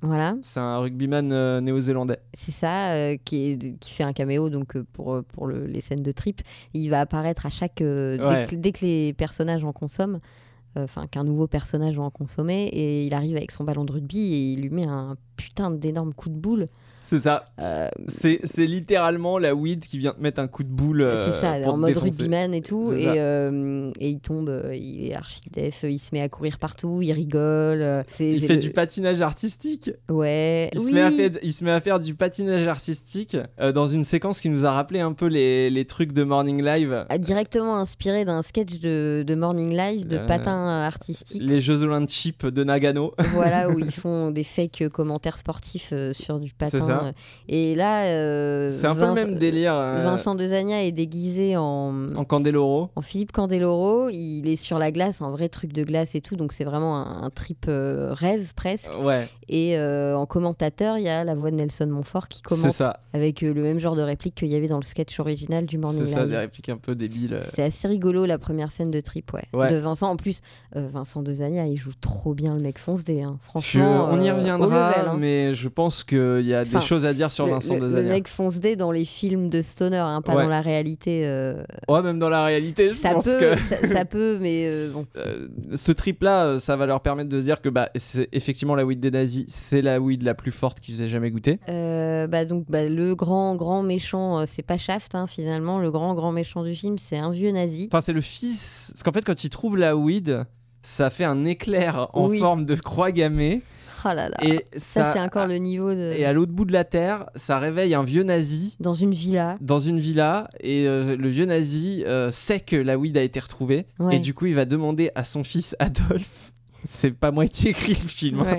[SPEAKER 6] Voilà,
[SPEAKER 5] C'est un rugbyman euh, néo-zélandais.
[SPEAKER 6] c'est ça, euh, qui, est- qui fait un caméo donc euh, pour, pour le- les scènes de trip. Il va apparaître à chaque. euh, dès
[SPEAKER 5] Ouais.
[SPEAKER 6] que- dès, que les personnages en consomment, euh, enfin qu'un nouveau personnage va en consommer, et il arrive avec son ballon de rugby et il lui met un putain d'énorme coup de boule.
[SPEAKER 5] C'est ça.
[SPEAKER 6] Euh,
[SPEAKER 5] C'est littéralement la weed qui vient te mettre un coup de boule. euh,
[SPEAKER 6] C'est ça,
[SPEAKER 5] pour
[SPEAKER 6] en mode rugbyman et tout. Et,
[SPEAKER 5] ça.
[SPEAKER 6] euh, et il tombe, euh, il est archi def, il se met à courir partout, il rigole. euh,
[SPEAKER 5] Il fait
[SPEAKER 6] le-
[SPEAKER 5] du patinage artistique.
[SPEAKER 6] Ouais,
[SPEAKER 5] Il,
[SPEAKER 6] oui.
[SPEAKER 5] se met à faire, il se met à faire du patinage artistique euh, dans une séquence qui nous a rappelé un peu les, les trucs de Morning Live.
[SPEAKER 6] Ah, Directement inspiré d'un sketch de, de Morning Live de
[SPEAKER 5] Euh,
[SPEAKER 6] patin artistique.
[SPEAKER 5] Les Jeux Olympiques de Nagano.
[SPEAKER 6] voilà, où ils font des fake commentaires sportifs euh, sur du patin.
[SPEAKER 5] Ça.
[SPEAKER 6] Et là, euh,
[SPEAKER 5] C'est un peu le même délire. euh,
[SPEAKER 6] Vincent Dezania est déguisé en,
[SPEAKER 5] En Candeloro.
[SPEAKER 6] en Philippe Candeloro. Il est sur la glace, un vrai truc de glace et tout. Donc c'est vraiment un, un trip euh, rêve presque.
[SPEAKER 5] Ouais,
[SPEAKER 6] Et euh, en commentateur, il y a la voix de Nelson Montfort qui commente
[SPEAKER 5] ça.
[SPEAKER 6] avec euh, le même genre de réplique qu'il y avait dans le sketch original du Morning
[SPEAKER 5] C'est ça, des
[SPEAKER 6] Live.
[SPEAKER 5] répliques un peu débiles. euh.
[SPEAKER 6] C'est assez rigolo la première scène de trip, ouais.
[SPEAKER 5] Ouais.
[SPEAKER 6] De Vincent. En plus, euh, Vincent Dezania, il joue trop bien le mec fonce des. Hein.
[SPEAKER 5] Je-
[SPEAKER 6] Franchement,
[SPEAKER 5] on y
[SPEAKER 6] euh,
[SPEAKER 5] reviendra,
[SPEAKER 6] level, hein.
[SPEAKER 5] mais je pense qu'il y a
[SPEAKER 6] Enfin,
[SPEAKER 5] des choses à dire sur
[SPEAKER 6] le,
[SPEAKER 5] Vincent
[SPEAKER 6] le- le mec fonce des dans les films de stoner, hein, pas
[SPEAKER 5] Ouais.
[SPEAKER 6] dans la réalité. euh,
[SPEAKER 5] Ouais, même dans la réalité, je
[SPEAKER 6] ça
[SPEAKER 5] pense
[SPEAKER 6] peut,
[SPEAKER 5] que
[SPEAKER 6] ça, ça peut, mais euh, bon.
[SPEAKER 5] euh, ce trip-là, ça va leur permettre de se dire que bah, c'est effectivement la weed des nazis, c'est la weed la plus forte qu'ils aient jamais goûtée.
[SPEAKER 6] Bah donc bah, le grand grand méchant, c'est pas Shaft hein, finalement. Le grand grand méchant du film, c'est un vieux nazi.
[SPEAKER 5] Enfin, c'est le fils. Parce qu'en fait, quand il trouve la weed, ça fait un éclair en
[SPEAKER 6] Oui.
[SPEAKER 5] forme de croix gammée.
[SPEAKER 6] Là là.
[SPEAKER 5] Et
[SPEAKER 6] ça,
[SPEAKER 5] ça,
[SPEAKER 6] c'est encore le niveau de.
[SPEAKER 5] Et à l'autre bout de la terre, ça réveille un vieux nazi
[SPEAKER 6] Dans une villa.
[SPEAKER 5] dans une villa. Et euh, le vieux nazi euh, sait que la weed a été retrouvée.
[SPEAKER 6] Ouais.
[SPEAKER 5] Et du coup, il va demander à son fils Adolphe. C'est pas moi qui écris le film. hein.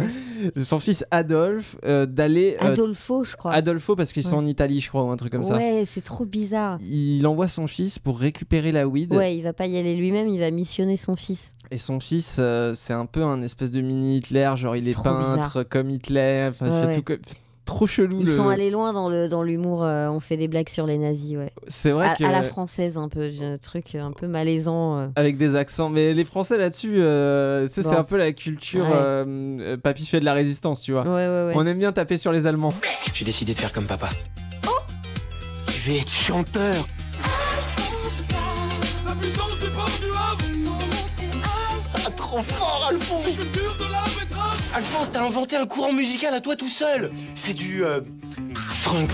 [SPEAKER 6] Ouais.
[SPEAKER 5] Son fils Adolphe euh, d'aller. euh,
[SPEAKER 6] Adolfo, je crois.
[SPEAKER 5] Adolfo, parce qu'ils sont
[SPEAKER 6] Ouais.
[SPEAKER 5] en Italie, je crois, ou un truc comme ça.
[SPEAKER 6] Ouais, c'est trop bizarre.
[SPEAKER 5] Il envoie son fils pour récupérer la weed.
[SPEAKER 6] Ouais, il va pas y aller lui-même, il va missionner son fils.
[SPEAKER 5] Et son fils, euh, c'est un peu un espèce de mini Hitler, genre il est peintre comme Hitler, enfin, il
[SPEAKER 6] Ouais,
[SPEAKER 5] fait
[SPEAKER 6] ouais.
[SPEAKER 5] tout comme- trop chelou.
[SPEAKER 6] Ils
[SPEAKER 5] le-
[SPEAKER 6] sont allés loin dans le dans l'humour. euh, on fait des blagues sur les nazis, ouais.
[SPEAKER 5] C'est vrai
[SPEAKER 6] À,
[SPEAKER 5] que
[SPEAKER 6] à la française un peu, un truc un peu malaisant. euh.
[SPEAKER 5] avec des accents, mais les Français là-dessus, euh, c'est
[SPEAKER 6] Bon.
[SPEAKER 5] un peu la culture
[SPEAKER 6] Ouais.
[SPEAKER 5] euh, euh, papy fait de la résistance, tu vois.
[SPEAKER 6] Ouais, ouais, ouais.
[SPEAKER 5] On aime bien taper sur les Allemands.
[SPEAKER 1] J'ai décidé de faire comme papa. Je vais être chanteur.
[SPEAKER 7] La puissance des pommes du Havre
[SPEAKER 1] Ah, trop fort, Alphonse Alphonse, t'as inventé un courant musical à toi tout seul. C'est du... Euh, funk.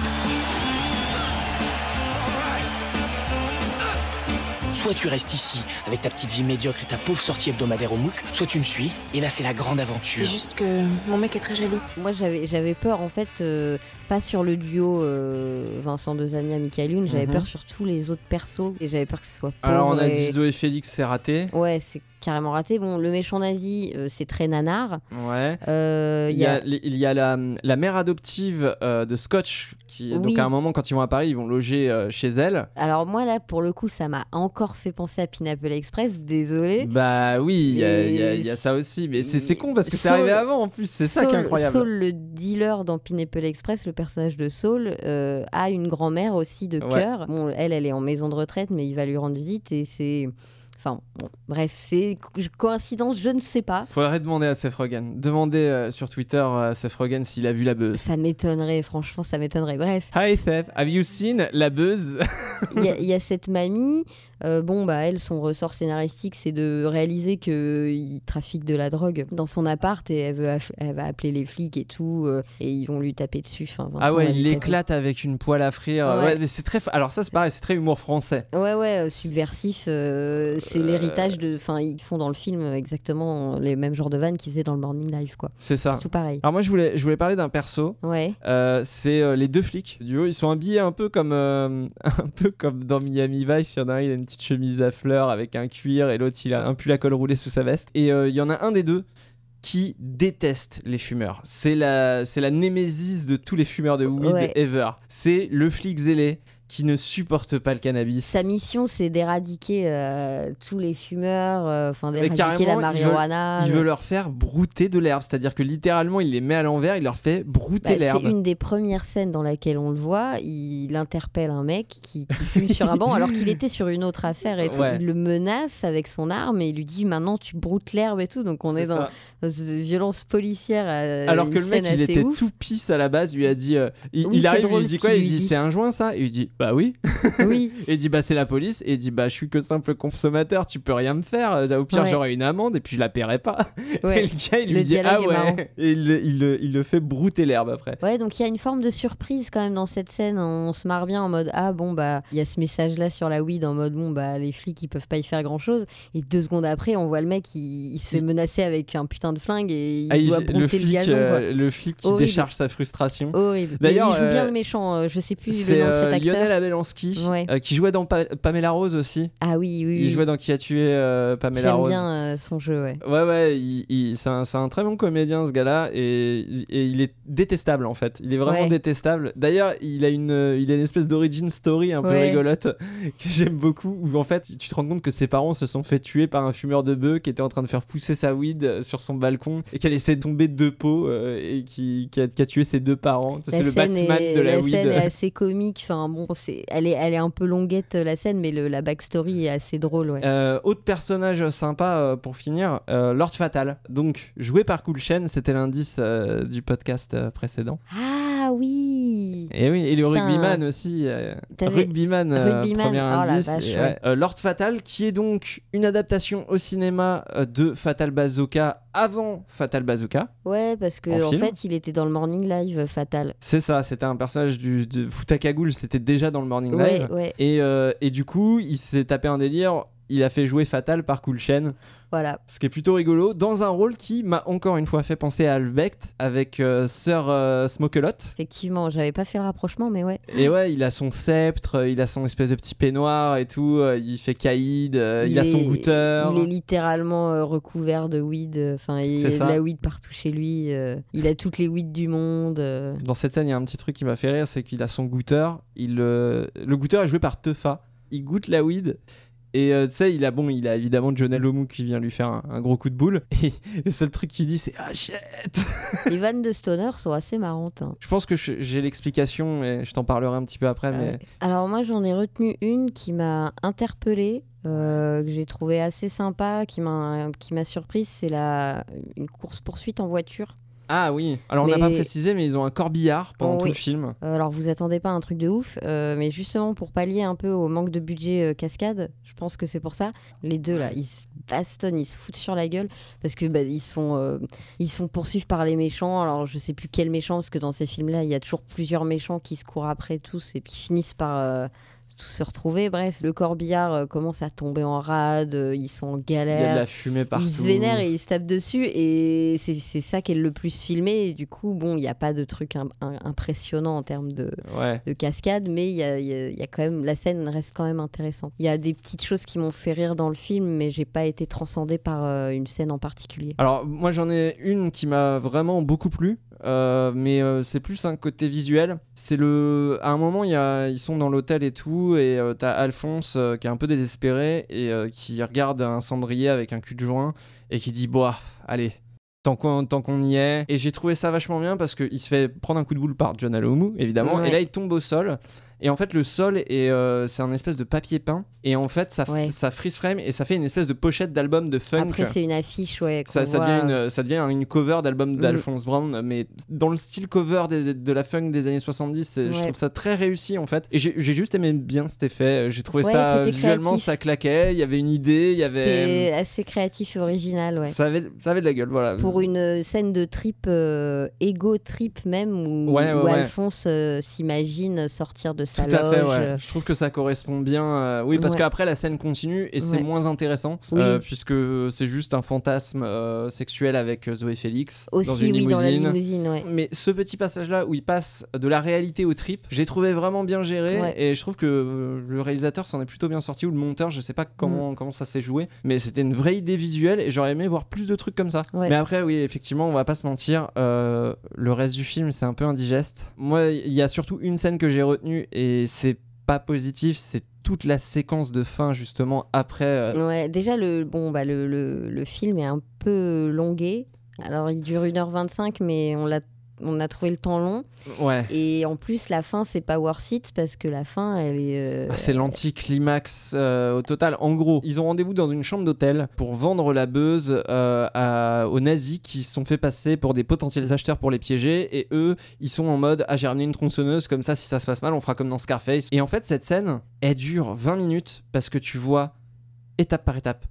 [SPEAKER 1] Soit tu restes ici, avec ta petite vie médiocre et ta pauvre sortie hebdomadaire au MOOC, soit tu me suis, et là c'est la grande aventure.
[SPEAKER 8] C'est juste que mon mec est très jaloux.
[SPEAKER 6] Moi, j'avais j'avais peur en fait, euh, pas sur le duo euh, Vincent Dezania, Michael Youn, j'avais
[SPEAKER 5] Mhm.
[SPEAKER 6] peur sur tous les autres persos et j'avais peur que ce soit pauvre.
[SPEAKER 5] Alors on a
[SPEAKER 6] et-
[SPEAKER 5] dit Zoé Félix, c'est raté.
[SPEAKER 6] Ouais, c'est carrément raté. Bon, le méchant nazi, euh, c'est très nanar.
[SPEAKER 5] Ouais.
[SPEAKER 6] Euh,
[SPEAKER 5] Il y a, il y a la, la mère adoptive euh, de Scotch qui, donc à un moment quand ils vont à Paris, ils vont loger chez elle.
[SPEAKER 6] Alors moi là, pour le coup, ça m'a encore fait penser à Pineapple Express. Désolé.
[SPEAKER 5] Bah oui, il y, a- y y ça aussi, mais c'est con parce que c'est arrivé avant en plus, c'est ça qui est incroyable.
[SPEAKER 6] Saul, le dealer dans Pineapple Express, le personnage de Saul, euh, a une grand-mère aussi de
[SPEAKER 5] Ouais.
[SPEAKER 6] cœur. Bon, elle, elle est en maison de retraite, mais il va lui rendre visite et c'est. Enfin, bon, bref, c'est co- coïncidence, je ne sais pas.
[SPEAKER 5] Faudrait demander à Seth Rogen. Demander euh, sur Twitter à Seth Rogen s'il a vu la buzz.
[SPEAKER 6] Ça m'étonnerait, franchement, ça m'étonnerait. Bref,
[SPEAKER 5] Hi Seth, have you seen la buzz?
[SPEAKER 6] Il y, a- il y a cette mamie. Euh, bon, bah, elle, son ressort scénaristique, c'est de réaliser qu'il trafique de la drogue dans son appart et elle, veut aff- elle va appeler les flics et tout, euh, et ils vont lui taper dessus. Enfin, Vincent
[SPEAKER 5] Ah ouais, il
[SPEAKER 6] taper.
[SPEAKER 5] l'éclate avec une poêle à frire.
[SPEAKER 6] Ouais.
[SPEAKER 5] Ouais, mais c'est très. Alors ça, c'est pareil, c'est très humour français.
[SPEAKER 6] Ouais, ouais, euh, subversif. euh, c'est l'héritage de. Enfin, ils font dans le film exactement les mêmes genres de vannes qu'ils faisaient dans le Morning Live, quoi.
[SPEAKER 5] C'est ça.
[SPEAKER 6] C'est tout pareil.
[SPEAKER 5] Alors moi, je voulais, je voulais parler d'un perso.
[SPEAKER 6] Ouais.
[SPEAKER 5] Euh, c'est euh, les deux flics du haut. Ils sont habillés un peu comme, euh, un peu comme dans Miami Vice. Il y en a un, il a une petite chemise à fleurs avec un cuir et l'autre, il a un pull à col roulé sous sa veste. Et euh, il y en a un des deux qui déteste les fumeurs. C'est la, c'est la némésis de tous les fumeurs de weed
[SPEAKER 6] Ouais.
[SPEAKER 5] ever. C'est le flic zélé qui ne supporte pas le cannabis.
[SPEAKER 6] Sa mission, c'est d'éradiquer euh, tous les fumeurs, euh, enfin d'éradiquer la
[SPEAKER 5] carrément, il veut-
[SPEAKER 6] marijuana.
[SPEAKER 5] Il veut leur faire brouter de l'herbe, c'est-à-dire que littéralement il les met à l'envers, il leur fait brouter
[SPEAKER 6] Bah,
[SPEAKER 5] l'herbe.
[SPEAKER 6] c'est une des premières scènes dans laquelle on le voit. Il interpelle un mec qui, qui fume sur un banc alors qu'il était sur une autre affaire et tout.
[SPEAKER 5] Ouais.
[SPEAKER 6] Il le menace avec son arme et il lui dit maintenant tu broutes l'herbe et tout. Donc on est, dans, une violence policière. à
[SPEAKER 5] Alors que le mec il était
[SPEAKER 6] ouf.
[SPEAKER 5] tout pisse à la base, lui a dit, euh, il,
[SPEAKER 6] Oui,
[SPEAKER 5] il arrive, il lui dit quoi Il
[SPEAKER 6] lui
[SPEAKER 5] dit
[SPEAKER 6] dit.
[SPEAKER 5] c'est un joint ça? Il dit bah oui.
[SPEAKER 6] Oui.
[SPEAKER 5] et il dit bah c'est la police et il dit bah je suis que simple consommateur, tu peux rien me faire. Euh, Au pire
[SPEAKER 6] Ouais.
[SPEAKER 5] j'aurai une amende et puis je la paierai pas.
[SPEAKER 6] Ouais.
[SPEAKER 5] Et le gars il
[SPEAKER 6] Le
[SPEAKER 5] lui dit ah ouais. Et il, le- il le- il le fait brouter l'herbe après.
[SPEAKER 6] Ouais, donc il y a une forme de surprise quand même dans cette scène. On se marre bien en mode ah bon bah il y a ce message là sur la weed en mode bon bah les flics ils peuvent pas y faire grand chose. Et deux secondes après on voit le mec il, se fait menacer avec un putain de flingue et il
[SPEAKER 5] Ah,
[SPEAKER 6] doit
[SPEAKER 5] le
[SPEAKER 6] brouter le,
[SPEAKER 5] flic,
[SPEAKER 6] gazon. quoi.
[SPEAKER 5] euh, le flic qui
[SPEAKER 6] Horrible.
[SPEAKER 5] décharge sa frustration.
[SPEAKER 6] Horrible. Mais il
[SPEAKER 5] D'ailleurs,
[SPEAKER 6] joue bien
[SPEAKER 5] euh,
[SPEAKER 6] le méchant. je sais plus le nom de cet acteur.
[SPEAKER 5] Lionel Abelansky
[SPEAKER 6] Ouais.
[SPEAKER 5] euh, qui jouait dans Pa- Pamela Rose aussi.
[SPEAKER 6] Ah oui oui.
[SPEAKER 5] Il jouait dans Qui a tué euh, Pamela
[SPEAKER 6] J'aime
[SPEAKER 5] Rose.
[SPEAKER 6] bien euh, son jeu ouais.
[SPEAKER 5] Ouais, ouais, il, il- c'est un, très bon comédien ce gars-là et, et il est détestable en fait. Il est vraiment
[SPEAKER 6] Ouais.
[SPEAKER 5] détestable. D'ailleurs, il a une, il a une espèce d'origin story un peu
[SPEAKER 6] Ouais.
[SPEAKER 5] rigolote que j'aime beaucoup où en fait tu te rends compte que ses parents se sont fait tuer par un fumeur de bœuf qui était en train de faire pousser sa weed euh, sur son balcon et qu'elle essaie de tomber de deux pots euh, et qui, qui, a, qui a tué ses deux parents.
[SPEAKER 6] La
[SPEAKER 5] C'est le Batman
[SPEAKER 6] est-
[SPEAKER 5] de la, weed.
[SPEAKER 6] scène est assez comique. Enfin bon, c'est, elle est, elle est un peu longuette la scène, mais le, la backstory est assez drôle. Ouais.
[SPEAKER 5] Euh, autre personnage sympa euh, pour finir, euh, Lord Fatal. Donc joué par Cool Chain, c'était l'indice euh, du podcast euh, précédent.
[SPEAKER 6] Ah oui.
[SPEAKER 5] Et oui, et le
[SPEAKER 6] Putain.
[SPEAKER 5] rugbyman aussi. euh, rugbyman, euh,
[SPEAKER 6] Rugbyman,
[SPEAKER 5] premier
[SPEAKER 6] oh
[SPEAKER 5] indice.
[SPEAKER 6] vache,
[SPEAKER 5] et,
[SPEAKER 6] ouais.
[SPEAKER 5] ouais, euh, Lord Fatal, qui est donc une adaptation au cinéma euh, de Fatal Bazooka avant Fatal Bazooka.
[SPEAKER 6] Ouais, parce que
[SPEAKER 5] En
[SPEAKER 6] fait, il était dans le Morning Live euh, Fatal.
[SPEAKER 5] C'est ça, c'était un personnage du, de Futakagoul, c'était déjà dans le Morning
[SPEAKER 6] Ouais,
[SPEAKER 5] Live.
[SPEAKER 6] ouais.
[SPEAKER 5] Et, euh, et du coup, il s'est tapé un délire. Il a fait jouer Fatal par Cool Chain.
[SPEAKER 6] Voilà.
[SPEAKER 5] Ce qui est plutôt rigolo, dans un rôle qui m'a encore une fois fait penser à Albecht avec euh, Sir euh, Smokelot.
[SPEAKER 6] Effectivement, j'avais pas fait le rapprochement, mais ouais.
[SPEAKER 5] Et ouais, il a son sceptre, euh, il a son espèce de petit peignoir et tout, euh, il fait caïd, il, a son goûteur.
[SPEAKER 6] Il est littéralement recouvert de weed. Enfin, il y a de la weed partout chez lui. il a toutes les weed du monde.
[SPEAKER 5] Dans cette scène, il y a un petit truc qui m'a fait rire, c'est qu'il a son goûteur. Il, Le goûteur est joué par Teufa. Il goûte la weed. Et euh, tu sais, il a bon, il a évidemment John Lomu qui vient lui faire un, un gros coup de boule. Et le seul truc qu'il dit, c'est achète.
[SPEAKER 6] Les vannes de Stoner sont assez marrantes. hein.
[SPEAKER 5] Je pense que j'ai l'explication et je t'en parlerai un petit peu après. Mais
[SPEAKER 6] Alors moi j'en ai retenu une qui m'a interpellée, euh, que j'ai trouvé assez sympa, qui m'a qui m'a surprise, c'est la une course poursuite en voiture.
[SPEAKER 5] Ah oui. Alors on n'a
[SPEAKER 6] Mais-
[SPEAKER 5] pas précisé, mais ils ont un corbillard pendant
[SPEAKER 6] Oh,
[SPEAKER 5] tout
[SPEAKER 6] oui.
[SPEAKER 5] le film.
[SPEAKER 6] Euh, Alors vous attendez pas à un truc de ouf, euh, mais justement pour pallier un peu au manque de budget euh, cascade, je pense que c'est pour ça. Les deux là, ils se bastonnent, ils se foutent sur la gueule parce que bah, ils sont euh, ils sont poursuivis par les méchants. Alors je sais plus quel méchant parce que dans ces films là, il y a toujours plusieurs méchants qui se courent après tous et puis finissent par tous se retrouver. Bref, le corbillard euh, commence à tomber en rade, euh, ils sont en
[SPEAKER 5] Il y a de
[SPEAKER 6] galère.
[SPEAKER 5] la fumée partout.
[SPEAKER 6] Ils se vénèrent et ils se tapent dessus et c'est c'est ça qui est le plus filmé. Et du coup, bon, il n'y a pas de truc im- im- impressionnant en termes de,
[SPEAKER 5] Ouais.
[SPEAKER 6] de cascade, mais il y a, y a- y a quand même la scène reste quand même intéressante. Il y a des petites choses qui m'ont fait rire dans le film, mais j'ai pas été transcendée par euh, une scène en particulier.
[SPEAKER 5] Alors moi j'en ai une qui m'a vraiment beaucoup plu, euh, mais euh, c'est plus un côté visuel. C'est le, à un moment y a, ils sont dans l'hôtel et tout, et euh, t'as Alphonse euh, qui est un peu désespéré et qui regarde un cendrier avec un cul de joint et qui dit boah allez. Tant qu'on, tant qu'on y est. Et j'ai trouvé ça vachement bien parce qu'il se fait prendre un coup de boule par John Alomu, évidemment.
[SPEAKER 6] Ouais.
[SPEAKER 5] Et là, il tombe au sol. Et en fait, le sol est, euh, c'est un espèce de papier peint. Et en fait, ça, f-
[SPEAKER 6] Ouais.
[SPEAKER 5] ça freeze frame et ça fait une espèce de pochette d'album de funk.
[SPEAKER 6] Après, c'est une affiche, ouais.
[SPEAKER 5] ça, devient une, ça devient une cover d'album
[SPEAKER 6] Mm.
[SPEAKER 5] d'Alphonse Brown, mais dans le style cover des- de la funk des années 70. c'est- Je
[SPEAKER 6] Ouais.
[SPEAKER 5] trouve ça très réussi en fait. Et j'ai j'ai juste aimé bien cet effet. J'ai trouvé
[SPEAKER 6] Ouais,
[SPEAKER 5] ça
[SPEAKER 6] c'était
[SPEAKER 5] visuellement,
[SPEAKER 6] créatif.
[SPEAKER 5] ça claquait. Il y avait une idée, il y avait.
[SPEAKER 6] C'est assez créatif et original, ouais.
[SPEAKER 5] Ça avait, ça avait de la gueule, voilà.
[SPEAKER 6] Pour une euh, scène de trip, euh, ego trip même, où,
[SPEAKER 5] Ouais, ouais,
[SPEAKER 6] où
[SPEAKER 5] ouais.
[SPEAKER 6] Alphonse euh, s'imagine sortir de sa
[SPEAKER 5] Tout à fait, ouais. Je trouve que ça correspond bien. euh, oui, parce
[SPEAKER 6] Ouais.
[SPEAKER 5] qu'après la scène continue et c'est
[SPEAKER 6] Ouais.
[SPEAKER 5] moins intéressant
[SPEAKER 6] Oui.
[SPEAKER 5] euh, puisque c'est juste un fantasme euh, sexuel avec Zoé Félix
[SPEAKER 6] Aussi,
[SPEAKER 5] dans une
[SPEAKER 6] oui, dans
[SPEAKER 5] limousine.
[SPEAKER 6] ouais.
[SPEAKER 5] Mais ce petit passage-là où il passe de la réalité au trip, j'ai trouvé vraiment bien géré et je trouve que le réalisateur s'en est plutôt bien sorti ou le monteur, je sais pas
[SPEAKER 6] Mm.
[SPEAKER 5] comment, comment ça s'est joué, mais c'était une vraie idée visuelle et j'aurais aimé voir plus de trucs comme ça. Mais après, oui, effectivement, on va pas se mentir, le reste du film c'est un peu indigeste. Moi, il y a surtout une scène que j'ai retenue et c'est pas positif, c'est toute la séquence de fin justement après. euh,
[SPEAKER 6] Ouais, déjà, le, bon, bah, le, le, le film est un peu longué. Alors, il dure 1h25, mais on l'a on a trouvé le temps long.
[SPEAKER 5] Ouais.
[SPEAKER 6] Et en plus, la fin, c'est pas worth it parce que la fin, elle est. euh,
[SPEAKER 5] Ah, c'est l'anticlimax euh, au total. En gros, ils ont rendez-vous dans une chambre d'hôtel pour vendre la buzz euh, à- aux nazis qui se sont fait passer pour des potentiels acheteurs pour les piéger. Et eux, ils sont en mode Ah, j'ai ramené une tronçonneuse, comme ça, si ça se passe mal, on fera comme dans Scarface. Et en fait, cette scène, elle dure 20 minutes parce que tu vois étape par étape.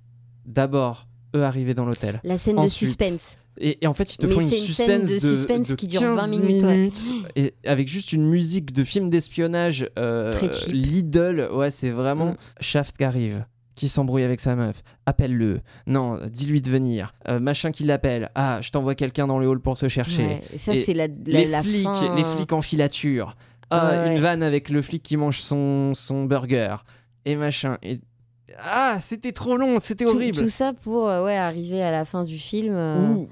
[SPEAKER 5] D'abord, eux arriver dans l'hôtel.
[SPEAKER 6] La scène de
[SPEAKER 5] Ensuite,
[SPEAKER 6] suspense.
[SPEAKER 5] Et, et en fait, ils te
[SPEAKER 6] Mais
[SPEAKER 5] font une
[SPEAKER 6] une
[SPEAKER 5] suspense
[SPEAKER 6] de suspense
[SPEAKER 5] de
[SPEAKER 6] qui dure
[SPEAKER 5] 15
[SPEAKER 6] 20 minutes, ouais.
[SPEAKER 5] et avec juste une musique de film d'espionnage euh. Lidl. Ouais, c'est vraiment
[SPEAKER 6] Mm.
[SPEAKER 5] Shaft qui arrive, qui s'embrouille avec sa meuf. Appelle-le. Non, dis-lui de venir. Euh, machin qui l'appelle. Ah, je t'envoie quelqu'un dans le hall pour te chercher.
[SPEAKER 6] Ouais, ça, c'est la, la,
[SPEAKER 5] les
[SPEAKER 6] la
[SPEAKER 5] flics,
[SPEAKER 6] fin-
[SPEAKER 5] les flics en filature. Ah,
[SPEAKER 6] Ouais,
[SPEAKER 5] une vanne avec le flic qui mange son, son burger et machin. Et... Ah, c'était trop long, c'était horrible.
[SPEAKER 6] tout ça pour euh, ouais, arriver à la fin du film. euh,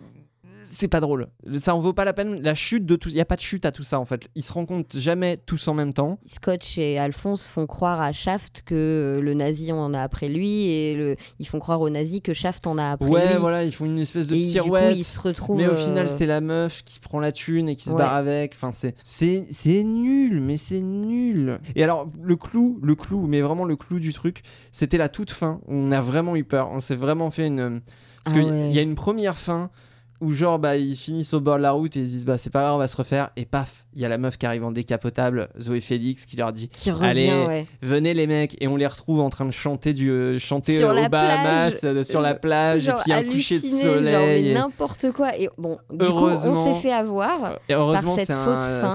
[SPEAKER 5] c'est pas drôle. Ça en vaut pas la peine. La chute de tout. Il y a pas de chute à tout ça en fait. Ils se rencontrent jamais tous en même temps.
[SPEAKER 6] Scotch et Alphonse font croire à Shaft que euh, le nazi en a après lui et le... ils font croire au nazi que Shaft en a après
[SPEAKER 5] ouais,
[SPEAKER 6] lui.
[SPEAKER 5] voilà, ils font une espèce de
[SPEAKER 6] Et du coup,
[SPEAKER 5] pirouette.
[SPEAKER 6] ils se retrouvent,
[SPEAKER 5] mais au
[SPEAKER 6] euh,
[SPEAKER 5] final, c'est la meuf qui prend la thune et qui se
[SPEAKER 6] Ouais.
[SPEAKER 5] barre avec. Enfin, c'est nul, mais c'est nul. Et alors, le clou, le clou, mais vraiment le clou du truc, c'était la toute fin. On a vraiment eu peur. On s'est vraiment fait une parce
[SPEAKER 6] Ah
[SPEAKER 5] qu'il
[SPEAKER 6] ouais.
[SPEAKER 5] y a une première fin où genre bah ils finissent au bord de la route et ils se disent bah c'est pas grave on va se refaire et paf il y a la meuf qui arrive en décapotable Zoé Félix qui leur dit
[SPEAKER 6] Qui revient,
[SPEAKER 5] allez
[SPEAKER 6] ouais.
[SPEAKER 5] venez les mecs et on les retrouve en train de chanter du euh, chanter euh, aux Bahamas
[SPEAKER 6] plage.
[SPEAKER 5] euh, sur la plage
[SPEAKER 6] Genre
[SPEAKER 5] et puis un coucher de soleil
[SPEAKER 6] n'importe quoi. Et bon, du coup,
[SPEAKER 5] Heureusement-
[SPEAKER 6] on s'est fait avoir
[SPEAKER 5] et heureusement
[SPEAKER 6] par cette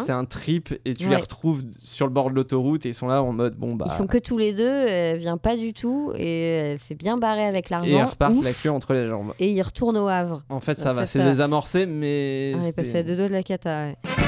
[SPEAKER 5] c'est un c'est trip et tu
[SPEAKER 6] Ouais.
[SPEAKER 5] les retrouves sur le bord de l'autoroute et ils sont là en mode bon bah
[SPEAKER 6] Ils sont que tous les deux, elle vient pas du tout et elle s'est bien barrée avec
[SPEAKER 5] et ils
[SPEAKER 6] l'argent.
[SPEAKER 5] repartent
[SPEAKER 6] Ouf.
[SPEAKER 5] la queue entre les jambes
[SPEAKER 6] Et ils retournent au Havre.
[SPEAKER 5] en fait ça
[SPEAKER 6] En
[SPEAKER 5] va
[SPEAKER 6] fait,
[SPEAKER 5] c'est désamorcé mais
[SPEAKER 6] On est passé à deux doigts de la cata. ouais.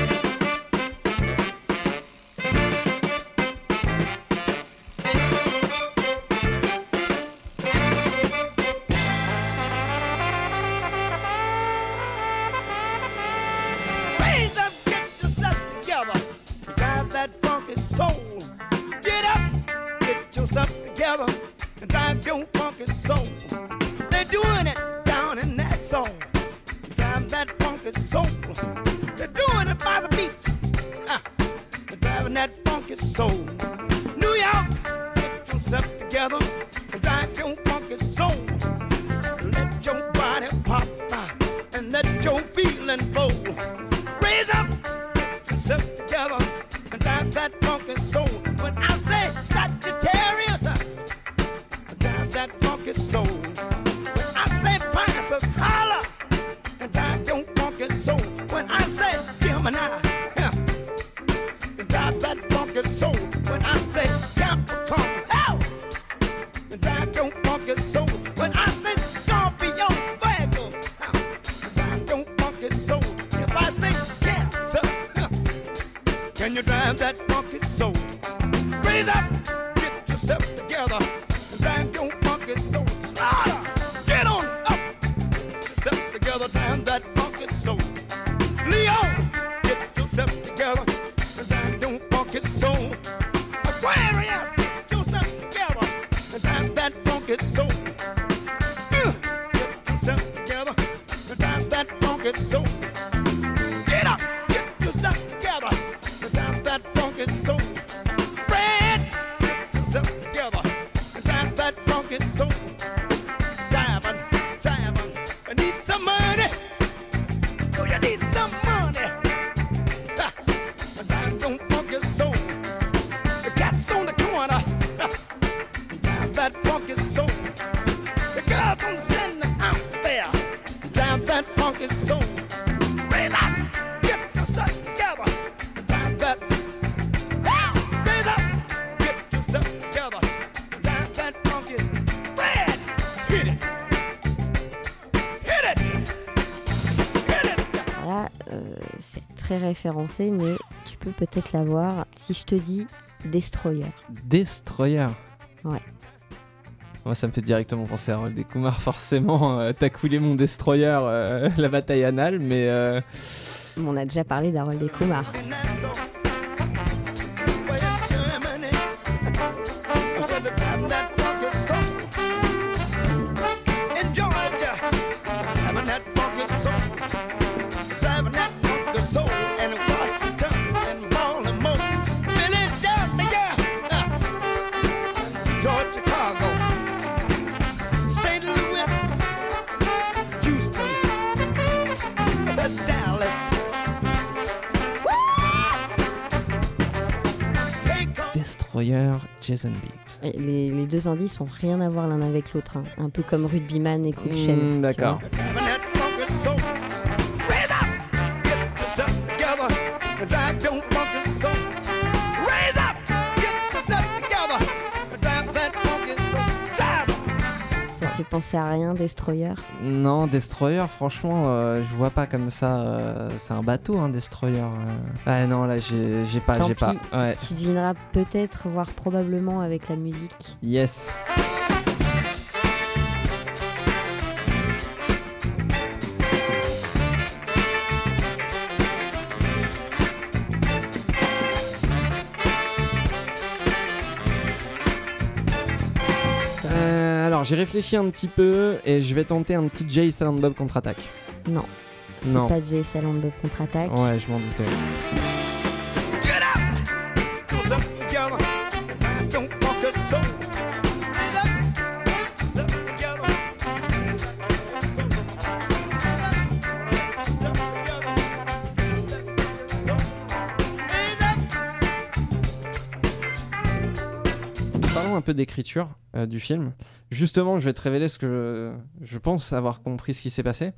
[SPEAKER 6] Référencée, mais tu peux peut-être la voir si je te dis Destroyer.
[SPEAKER 5] Destroyer.
[SPEAKER 6] Ouais.
[SPEAKER 5] Moi, ça me fait directement penser à Harold Kumar, forcément. euh, T'as coulé mon Destroyer, euh, la bataille anale, mais. euh,
[SPEAKER 6] On a déjà parlé d'Harold Kumar.
[SPEAKER 5] Jason Beat.
[SPEAKER 6] Et Les, les deux indices ont rien à voir l'un avec l'autre, hein. un peu comme Rugbyman et Cool
[SPEAKER 5] Hmm, D'accord.
[SPEAKER 6] À rien, Destroyer
[SPEAKER 5] Non, Destroyer, franchement, euh, je vois pas comme ça. euh, c'est un bateau, un Destroyer. euh. Ah non, là, j'ai j'ai pas,
[SPEAKER 6] Tant
[SPEAKER 5] j'ai pas.
[SPEAKER 6] pis.
[SPEAKER 5] Ouais.
[SPEAKER 6] Tu devineras peut-être, voire probablement avec la musique.
[SPEAKER 5] Yes. J'ai réfléchi un petit peu et je vais tenter un petit Jay Silent Bob contre-attaque.
[SPEAKER 6] Non. C'est
[SPEAKER 5] Non.
[SPEAKER 6] pas Jay Salon de contre-attaque.
[SPEAKER 5] Ouais, je m'en doutais. Peu d'écriture euh, du film. Justement, je vais te révéler ce que je, je pense avoir compris ce qui s'est passé.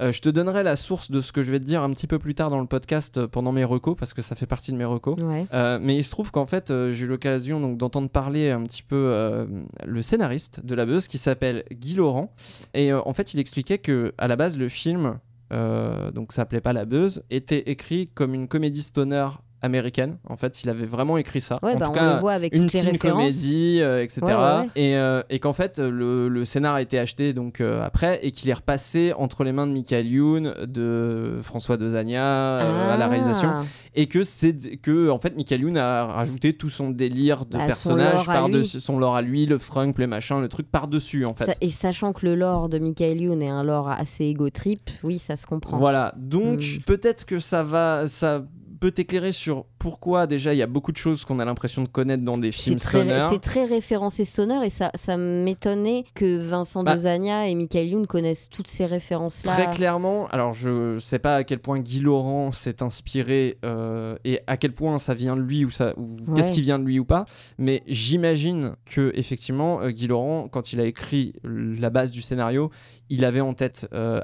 [SPEAKER 5] Euh, je te donnerai la source de ce que je vais te dire un petit peu plus tard dans le podcast euh, pendant mes recos, parce que ça fait partie de mes recos.
[SPEAKER 6] Ouais.
[SPEAKER 5] Euh, mais il se trouve qu'en fait, j'ai eu l'occasion donc d'entendre parler un petit peu le scénariste de La Buzz, qui s'appelle Guy Laurent. Et en fait, il expliquait que à la base, le film, donc ça s'appelait pas La Buzz, était écrit comme une comédie stoner américaine. En fait, il avait vraiment écrit ça.
[SPEAKER 6] Ouais,
[SPEAKER 5] en
[SPEAKER 6] bah,
[SPEAKER 5] tout
[SPEAKER 6] on
[SPEAKER 5] cas,
[SPEAKER 6] le voit avec
[SPEAKER 5] une teen
[SPEAKER 6] références.
[SPEAKER 5] comédie, euh, etc.
[SPEAKER 6] Ouais, ouais, ouais.
[SPEAKER 5] Et, euh, et qu'en fait, le, le scénar a été acheté donc euh, après et qu'il est repassé entre les mains de Michael Youn, de François Dezania euh, à la
[SPEAKER 6] Ah.
[SPEAKER 5] réalisation, et que c'est que en fait Michael Youn a rajouté tout son délire de
[SPEAKER 6] Bah, son
[SPEAKER 5] personnage par dessus, son lore à lui, le frunk, le machin, le truc par dessus en fait.
[SPEAKER 6] Ça- et sachant que le lore de Michael Youn est un lore assez égo trip, oui, ça se comprend.
[SPEAKER 5] Voilà, donc
[SPEAKER 6] Hmm.
[SPEAKER 5] peut-être que ça va, ça peut t'éclairer sur pourquoi déjà il y a beaucoup de choses qu'on a l'impression de connaître dans des
[SPEAKER 6] C'est
[SPEAKER 5] films stoner.
[SPEAKER 6] c'est très référencé stoner et ça, ça m'étonnait que Vincent
[SPEAKER 5] Bah.
[SPEAKER 6] Dezania et Michael Youn connaissent toutes ces références-là.
[SPEAKER 5] Très clairement, alors je sais pas à quel point Guy Laurent s'est inspiré euh, et à quel point ça vient de lui ou, ça, ou
[SPEAKER 6] Ouais.
[SPEAKER 5] qu'est-ce qui vient de lui ou pas, mais j'imagine que effectivement euh, Guy Laurent, quand il a écrit la base du scénario, il avait en tête euh.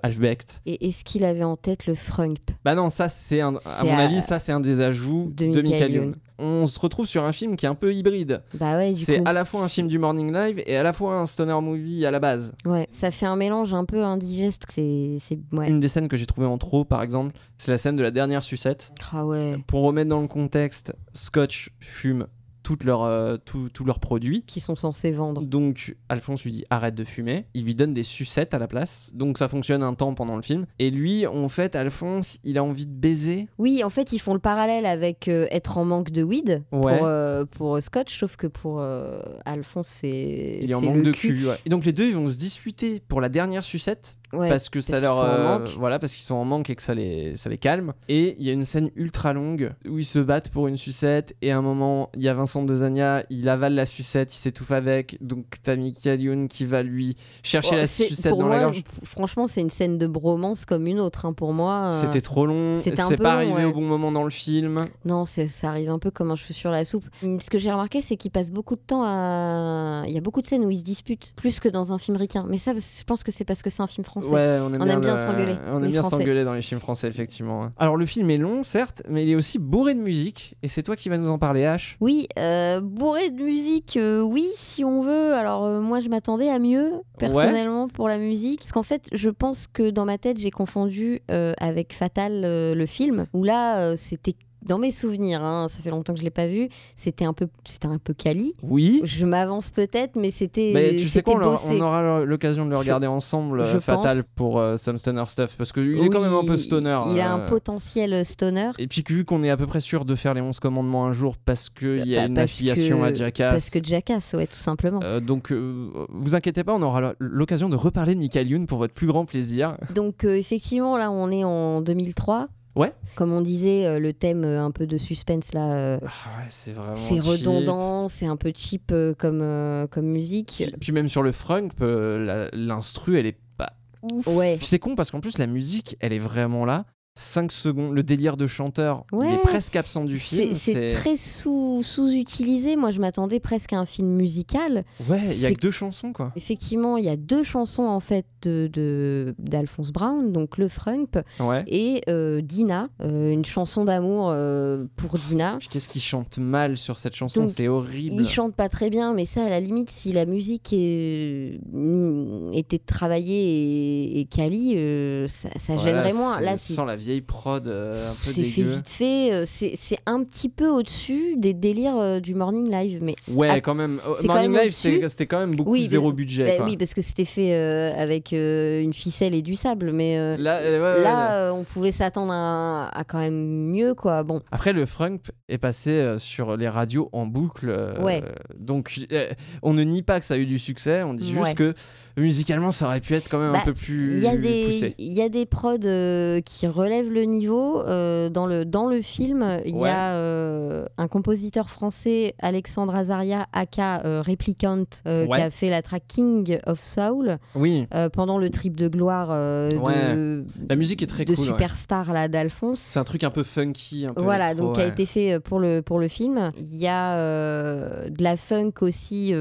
[SPEAKER 6] Et est-ce qu'il avait en tête le frunk
[SPEAKER 5] Bah non, ça c'est à
[SPEAKER 6] C'est
[SPEAKER 5] mon avis, ça c'est un des ajouts
[SPEAKER 6] de
[SPEAKER 5] de,
[SPEAKER 6] Michael Youn.
[SPEAKER 5] On se retrouve sur un film qui est un peu hybride.
[SPEAKER 6] Bah ouais,
[SPEAKER 5] C'est à la fois un film du Morning Live et à la fois un stoner movie à la base.
[SPEAKER 6] Ouais, ça fait un mélange un peu indigeste. C'est, ouais.
[SPEAKER 5] Une des scènes que j'ai trouvé en trop, par exemple, c'est la scène de la dernière sucette.
[SPEAKER 6] Ah ouais.
[SPEAKER 5] Pour remettre dans le contexte, Scotch fume toutes leurs, euh, tous- tous leurs produits.
[SPEAKER 6] Qui sont censés vendre.
[SPEAKER 5] Donc Alphonse lui dit arrête de fumer. Il lui donne des sucettes à la place. Donc ça fonctionne un temps pendant le film. Et lui, en fait, Alphonse, il a envie de baiser.
[SPEAKER 6] Oui, en fait, ils font le parallèle avec euh, être en manque de weed
[SPEAKER 5] Ouais.
[SPEAKER 6] pour, euh, pour Scotch, sauf que pour Alphonse, c'est.
[SPEAKER 5] Il est en manque de
[SPEAKER 6] cul.
[SPEAKER 5] cul. ouais. Et donc les deux, ils vont se disputer pour la dernière sucette.
[SPEAKER 6] Ouais,
[SPEAKER 5] parce que ça leur
[SPEAKER 6] qu'ils sont en
[SPEAKER 5] euh,
[SPEAKER 6] manque.
[SPEAKER 5] voilà parce qu'ils sont en manque et que ça les ça les calme et il y a une scène ultra longue où ils se battent pour une sucette et à un moment il y a Vincent Dezania il avale la sucette il s'étouffe avec donc t'as Michael Youn qui va lui chercher
[SPEAKER 6] Oh,
[SPEAKER 5] la sucette dans
[SPEAKER 6] moi,
[SPEAKER 5] la gorge
[SPEAKER 6] Franchement, c'est une scène de bromance comme une autre. hein, pour moi, euh,
[SPEAKER 5] c'était trop long c'est pas
[SPEAKER 6] long,
[SPEAKER 5] arrivé
[SPEAKER 6] ouais.
[SPEAKER 5] au bon moment dans le film
[SPEAKER 6] Non, ça arrive un peu comme un cheveu sur la soupe. Ce que j'ai remarqué, c'est qu'il passe beaucoup de temps à. Il y a beaucoup de scènes où ils se disputent, plus que dans un film ricain. Mais ça, je pense que c'est parce que c'est un film français. Français.
[SPEAKER 5] Ouais, on aime
[SPEAKER 6] On
[SPEAKER 5] bien,
[SPEAKER 6] s'engueuler,
[SPEAKER 5] On
[SPEAKER 6] les
[SPEAKER 5] aime bien
[SPEAKER 6] Français.
[SPEAKER 5] s'engueuler dans les films français, effectivement. hein. Alors, le film est long, certes, mais il est aussi bourré de musique. Et c'est toi qui vas nous en parler, H.
[SPEAKER 6] Oui, euh, bourré de musique, euh, oui, si on veut. Alors euh, moi, je m'attendais à mieux, personnellement, pour la musique. Parce qu'en fait, je pense que dans ma tête, j'ai confondu euh, avec Fatal, euh, le film, où là, euh, c'était dans mes souvenirs, hein, ça fait longtemps que je l'ai pas vu, c'était un peu, c'était un peu quali.
[SPEAKER 5] Oui.
[SPEAKER 6] Je m'avance peut-être, mais c'était.
[SPEAKER 5] Mais tu sais quoi, on, aura-
[SPEAKER 6] bossé.
[SPEAKER 5] on aura l'occasion de le
[SPEAKER 6] Je-
[SPEAKER 5] regarder ensemble,
[SPEAKER 6] je
[SPEAKER 5] euh, Fatal,
[SPEAKER 6] pense.
[SPEAKER 5] pour euh, some stoner stuff, parce qu'il est quand même un peu stoner.
[SPEAKER 6] Il a
[SPEAKER 5] euh,
[SPEAKER 6] un potentiel stoner.
[SPEAKER 5] Et puis vu qu'on est à peu près sûr de faire les 11 commandements un jour parce qu'il y a
[SPEAKER 6] Bah,
[SPEAKER 5] une affiliation
[SPEAKER 6] que-
[SPEAKER 5] à Jackass.
[SPEAKER 6] Parce que Jackass, ouais, tout simplement.
[SPEAKER 5] Euh, donc, euh, vous inquiétez pas, on aura l'occasion de reparler de Michael Youn pour votre plus grand plaisir.
[SPEAKER 6] Donc euh, effectivement, là, on est en 2003.
[SPEAKER 5] Ouais.
[SPEAKER 6] Comme on disait, euh, le thème euh, un peu de suspense là, euh,
[SPEAKER 5] Ah ouais, c'est vraiment.
[SPEAKER 6] c'est
[SPEAKER 5] cheap.
[SPEAKER 6] redondant, c'est un peu cheap comme, comme musique.
[SPEAKER 5] Puis, puis même sur le frunk, la- l'instru, elle est pas ouf.
[SPEAKER 6] Ouais.
[SPEAKER 5] C'est con parce qu'en plus, la musique, elle est vraiment là. 5 secondes, le délire de chanteur, il est presque absent du film.
[SPEAKER 6] C'est très sous- sous-utilisé. Moi, je m'attendais presque à un film musical.
[SPEAKER 5] Ouais, il y a que deux chansons quoi.
[SPEAKER 6] Effectivement, il y a deux chansons en fait de de- d'Alphonse Brown, donc Le Frump
[SPEAKER 5] Ouais.
[SPEAKER 6] et euh, Dina, euh, une chanson d'amour euh, pour Dina.
[SPEAKER 5] Qu'est-ce qu'il chante mal sur cette chanson C'est horrible.
[SPEAKER 6] Il chante pas très bien, mais ça, à la limite, si la musique est- mm, était travaillée et, et quali, euh, ça, ça
[SPEAKER 5] Voilà,
[SPEAKER 6] gênerait moins. Là,
[SPEAKER 5] sans la vieille prod euh, un peu
[SPEAKER 6] c'est fait vite fait. euh, C'est un petit peu au-dessus des délires euh, du Morning Live. Mais
[SPEAKER 5] Ouais, quand même.
[SPEAKER 6] Quand
[SPEAKER 5] Morning
[SPEAKER 6] même
[SPEAKER 5] Live, c'était quand même beaucoup
[SPEAKER 6] Oui,
[SPEAKER 5] zéro budget.
[SPEAKER 6] bah
[SPEAKER 5] quoi.
[SPEAKER 6] oui, parce que c'était fait avec une ficelle et du sable. Mais
[SPEAKER 5] Là, ouais, ouais,
[SPEAKER 6] là, on pouvait s'attendre à, à quand même mieux, quoi. Bon,
[SPEAKER 5] Après, le funk est passé sur les radios en boucle.
[SPEAKER 6] Ouais.
[SPEAKER 5] Donc, on ne nie pas que ça a eu du succès. On dit
[SPEAKER 6] Ouais.
[SPEAKER 5] juste que musicalement, ça aurait pu être quand même un
[SPEAKER 6] Bah,
[SPEAKER 5] peu plus
[SPEAKER 6] Il y a
[SPEAKER 5] poussé.
[SPEAKER 6] il y a des prods qui relèvent le niveau. euh, dans, le, dans le film, il y a euh, un compositeur français, Alexandre Azaria, aka euh, Replicant,
[SPEAKER 5] Ouais.
[SPEAKER 6] qui a fait la track King of Soul
[SPEAKER 5] Oui,
[SPEAKER 6] pendant le trip de gloire
[SPEAKER 5] Ouais.
[SPEAKER 6] de,
[SPEAKER 5] la musique est très
[SPEAKER 6] de
[SPEAKER 5] cool.
[SPEAKER 6] Superstar là, d'Alphonse.
[SPEAKER 5] C'est un truc un peu funky, un peu
[SPEAKER 6] Voilà,
[SPEAKER 5] électro,
[SPEAKER 6] donc qui a été fait pour le, pour le film. Il y a de la funk aussi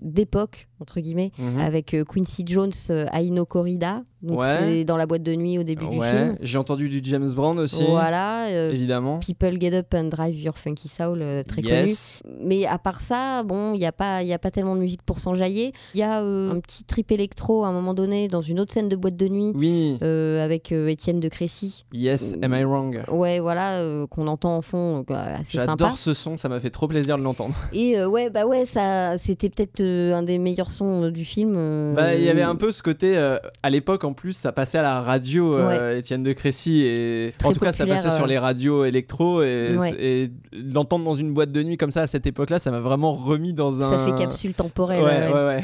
[SPEAKER 6] d'époque, entre guillemets,
[SPEAKER 5] Mhm.
[SPEAKER 6] avec euh, Quincy Jones, euh, Aino Corrida. Donc
[SPEAKER 5] Ouais.
[SPEAKER 6] c'est dans la boîte de nuit au début du film.
[SPEAKER 5] J'ai entendu du James Brown aussi.
[SPEAKER 6] Voilà. euh,
[SPEAKER 5] Évidemment.
[SPEAKER 6] People Get Up and Drive Your Funky Soul, euh, très
[SPEAKER 5] yes.
[SPEAKER 6] connu. Mais à part ça, bon, il n'y a, pas- y a pas tellement de musique pour s'enjailler. Il y a euh, un petit trip électro à un moment donné dans une autre scène de boîte de nuit
[SPEAKER 5] Oui.
[SPEAKER 6] euh, avec euh, Étienne de Crécy.
[SPEAKER 5] Yes. Am I wrong?
[SPEAKER 6] Ouais, voilà, euh, qu'on entend en fond, euh.
[SPEAKER 5] J'adore ce son, ça m'a fait trop plaisir de l'entendre.
[SPEAKER 6] Et euh, ouais, bah ouais, ça, c'était peut-être euh, un des meilleurs sons euh, du film. euh,
[SPEAKER 5] Bah, il y avait un peu ce côté, euh, à l'époque en plus, ça passait à la radio, euh, Étienne de Crécy, et
[SPEAKER 6] Très
[SPEAKER 5] en tout cas, ça passait sur les radios électro, et,
[SPEAKER 6] Ouais.
[SPEAKER 5] et l'entendre dans une boîte de nuit comme ça à cette époque-là, ça m'a vraiment remis dans un.
[SPEAKER 6] Ça fait capsule temporelle.
[SPEAKER 5] Ouais,
[SPEAKER 6] ouais.
[SPEAKER 5] ouais, ouais.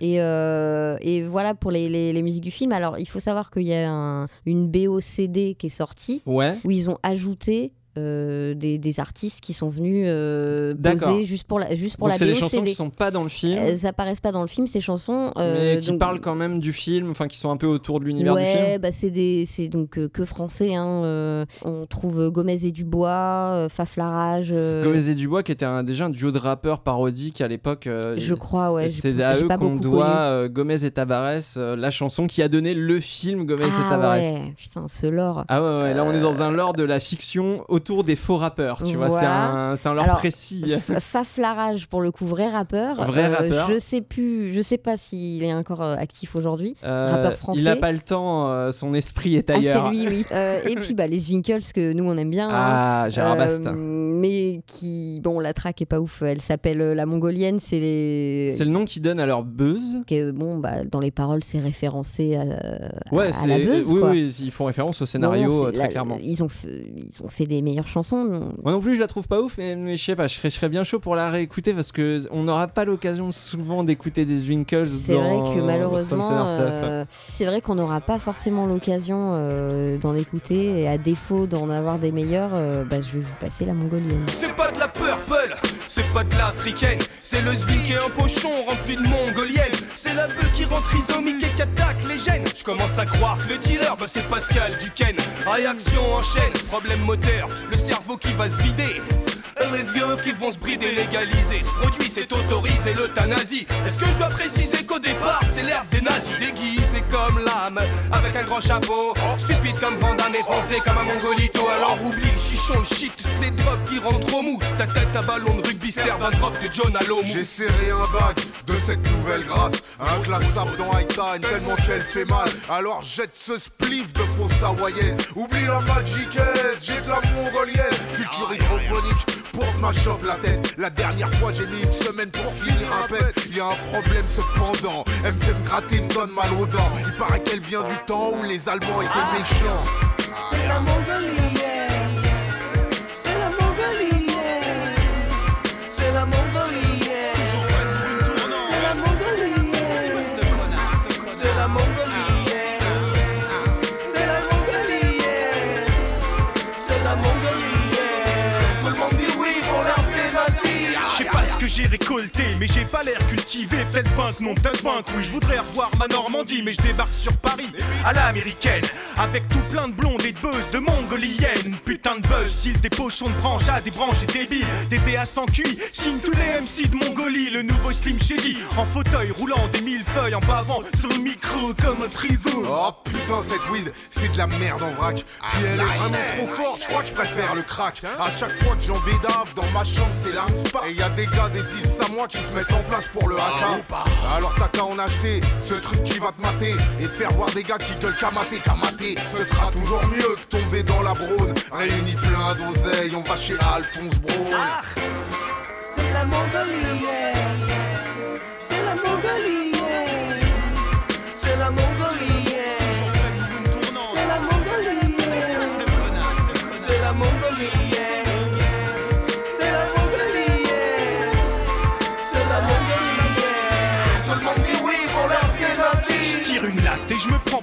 [SPEAKER 6] Et, et voilà pour les, les- les musiques du film. Alors, il faut savoir qu'il y a un- une BO CD qui est sortie
[SPEAKER 5] Ouais.
[SPEAKER 6] où ils ont ajouté euh, des, des artistes qui sont venus euh, poser juste pour la, juste pour
[SPEAKER 5] Donc,
[SPEAKER 6] la
[SPEAKER 5] c'est des chansons
[SPEAKER 6] CD.
[SPEAKER 5] qui sont pas dans le film,
[SPEAKER 6] Elles apparaissent pas dans le film, ces chansons. euh,
[SPEAKER 5] mais qui
[SPEAKER 6] donc-
[SPEAKER 5] parlent quand même du film, enfin, qui sont un peu autour de l'univers du
[SPEAKER 6] Ouais,
[SPEAKER 5] film.
[SPEAKER 6] bah c'est des, c'est donc euh, que français. Hein, euh, on trouve Gomez et Dubois, euh, Faflarage. euh,
[SPEAKER 5] Gomez et Dubois, qui était un- déjà un duo de rappeurs parodiques à l'époque. euh,
[SPEAKER 6] je crois, ouais.
[SPEAKER 5] c'est à eux qu'on doit euh, Gomez et Tavares, euh, la chanson qui a donné le film Gomez et
[SPEAKER 6] Ah
[SPEAKER 5] Tavares.
[SPEAKER 6] ouais, putain, ce lore.
[SPEAKER 5] Ah ouais, ouais, là on est dans un lore de la fiction autour des faux rappeurs, tu vois, c'est un, c'est un lore
[SPEAKER 6] Alors,
[SPEAKER 5] précis.
[SPEAKER 6] Faflarage pour le coup vrai rappeur. Euh,
[SPEAKER 5] Vrai rappeur.
[SPEAKER 6] Je sais plus, je sais pas s'il est encore euh, actif aujourd'hui.
[SPEAKER 5] Euh,
[SPEAKER 6] rappeur français.
[SPEAKER 5] Il a pas le temps, euh, son esprit est
[SPEAKER 6] Ah,
[SPEAKER 5] ailleurs.
[SPEAKER 6] c'est lui, oui. Euh, et puis bah, les Winkles que nous on aime bien. hein.
[SPEAKER 5] Ah, Gérard
[SPEAKER 6] Euh,
[SPEAKER 5] Bast.
[SPEAKER 6] mais qui, bon, la track est pas ouf. Elle s'appelle euh, La Mongolienne. C'est les.
[SPEAKER 5] C'est le nom qu'ils donnent à leur buzz.
[SPEAKER 6] que, bon, bah, dans les paroles, c'est référencé à,
[SPEAKER 5] Ouais,
[SPEAKER 6] à la buzz,
[SPEAKER 5] oui,
[SPEAKER 6] quoi.
[SPEAKER 5] oui, ils font référence au scénario euh, très clairement.
[SPEAKER 6] Ils ont, fait, ils ont fait des meilleures chansons.
[SPEAKER 5] Moi non plus, je la trouve pas ouf, mais, mais je sais pas, je serais, je serais bien chaud pour la réécouter parce que on n'aura pas l'occasion souvent d'écouter des Winkles
[SPEAKER 6] C'est
[SPEAKER 5] dans
[SPEAKER 6] vrai que malheureusement, euh, c'est vrai qu'on n'aura pas forcément l'occasion euh, d'en écouter. Et à défaut d'en avoir des meilleurs, euh, bah, je vais vous passer la mongolienne.
[SPEAKER 9] C'est pas de la purple, c'est pas de l'africaine. C'est le Zvik et un pochon rempli de mongolienne. C'est la bœuf qui rend trisomique et qui attaque les gènes. Je commence à croire que le dealer, bah c'est Pascal Duquesne. Réaction en chaîne, problème moteur, le cerveau qui va se vider. Les vieux qui vont se brider, légaliser. Ce produit, c'est autorisé l'euthanasie. Est-ce que je dois préciser qu'au départ, c'est l'herbe des nazis déguisé comme l'âme, avec un grand chapeau. Stupide comme Vandame et foncé comme un mongolito. Alors oublie le chichon, le shit, toutes les drogues qui rendent trop mou. Ta tête, un ballon de rugby, sterbe, un drop de John Alomou.
[SPEAKER 10] J'ai serré un bac de cette nouvelle grâce Inclassable dans High Time tellement qu'elle fait mal Alors jette ce spliff de fausse hawaïenne Oublie la magiquette, j'ai de la mongolienne Culture hydroponique pour ma chope la tête. La dernière fois j'ai mis une semaine pour finir un pet. Y'a un problème cependant. Elle me fait me gratter une donne mal aux dents. Il paraît qu'elle vient du temps où les Allemands étaient méchants.
[SPEAKER 7] C'est la Mongolie,
[SPEAKER 9] que j'ai récolté, mais j'ai pas l'air cultivé. Peut-être banque, non, peut-être oui. Je voudrais revoir ma Normandie, mais je débarque sur Paris à l'américaine. Avec tout plein de blondes et de buzz de mongoliennes. Putain de buzz, style des pochons de branche à des branches et débiles. Des DA sans cuit, signe tous les MC de Mongolie. Le nouveau Slim Shady, en fauteuil roulant des mille feuilles en bavant sur le micro comme un.
[SPEAKER 10] Oh putain cette weed c'est de la merde en vrac Puis elle est vraiment trop forte je crois que je préfère le crack À chaque fois que j'en bédave dans ma chambre c'est l'arme spa Et y a des gars des îles Samoa qui se mettent en place pour le haka. Alors t'as qu'à en acheter ce truc qui va te mater Et te faire voir des gars qui gueulent qu'à mater qu'à mater Ce sera toujours mieux que tomber dans la brune Réunis plein d'oseilles on va chez Alphonse Braun.
[SPEAKER 7] C'est la Mongolie, yeah. C'est la Mongolie,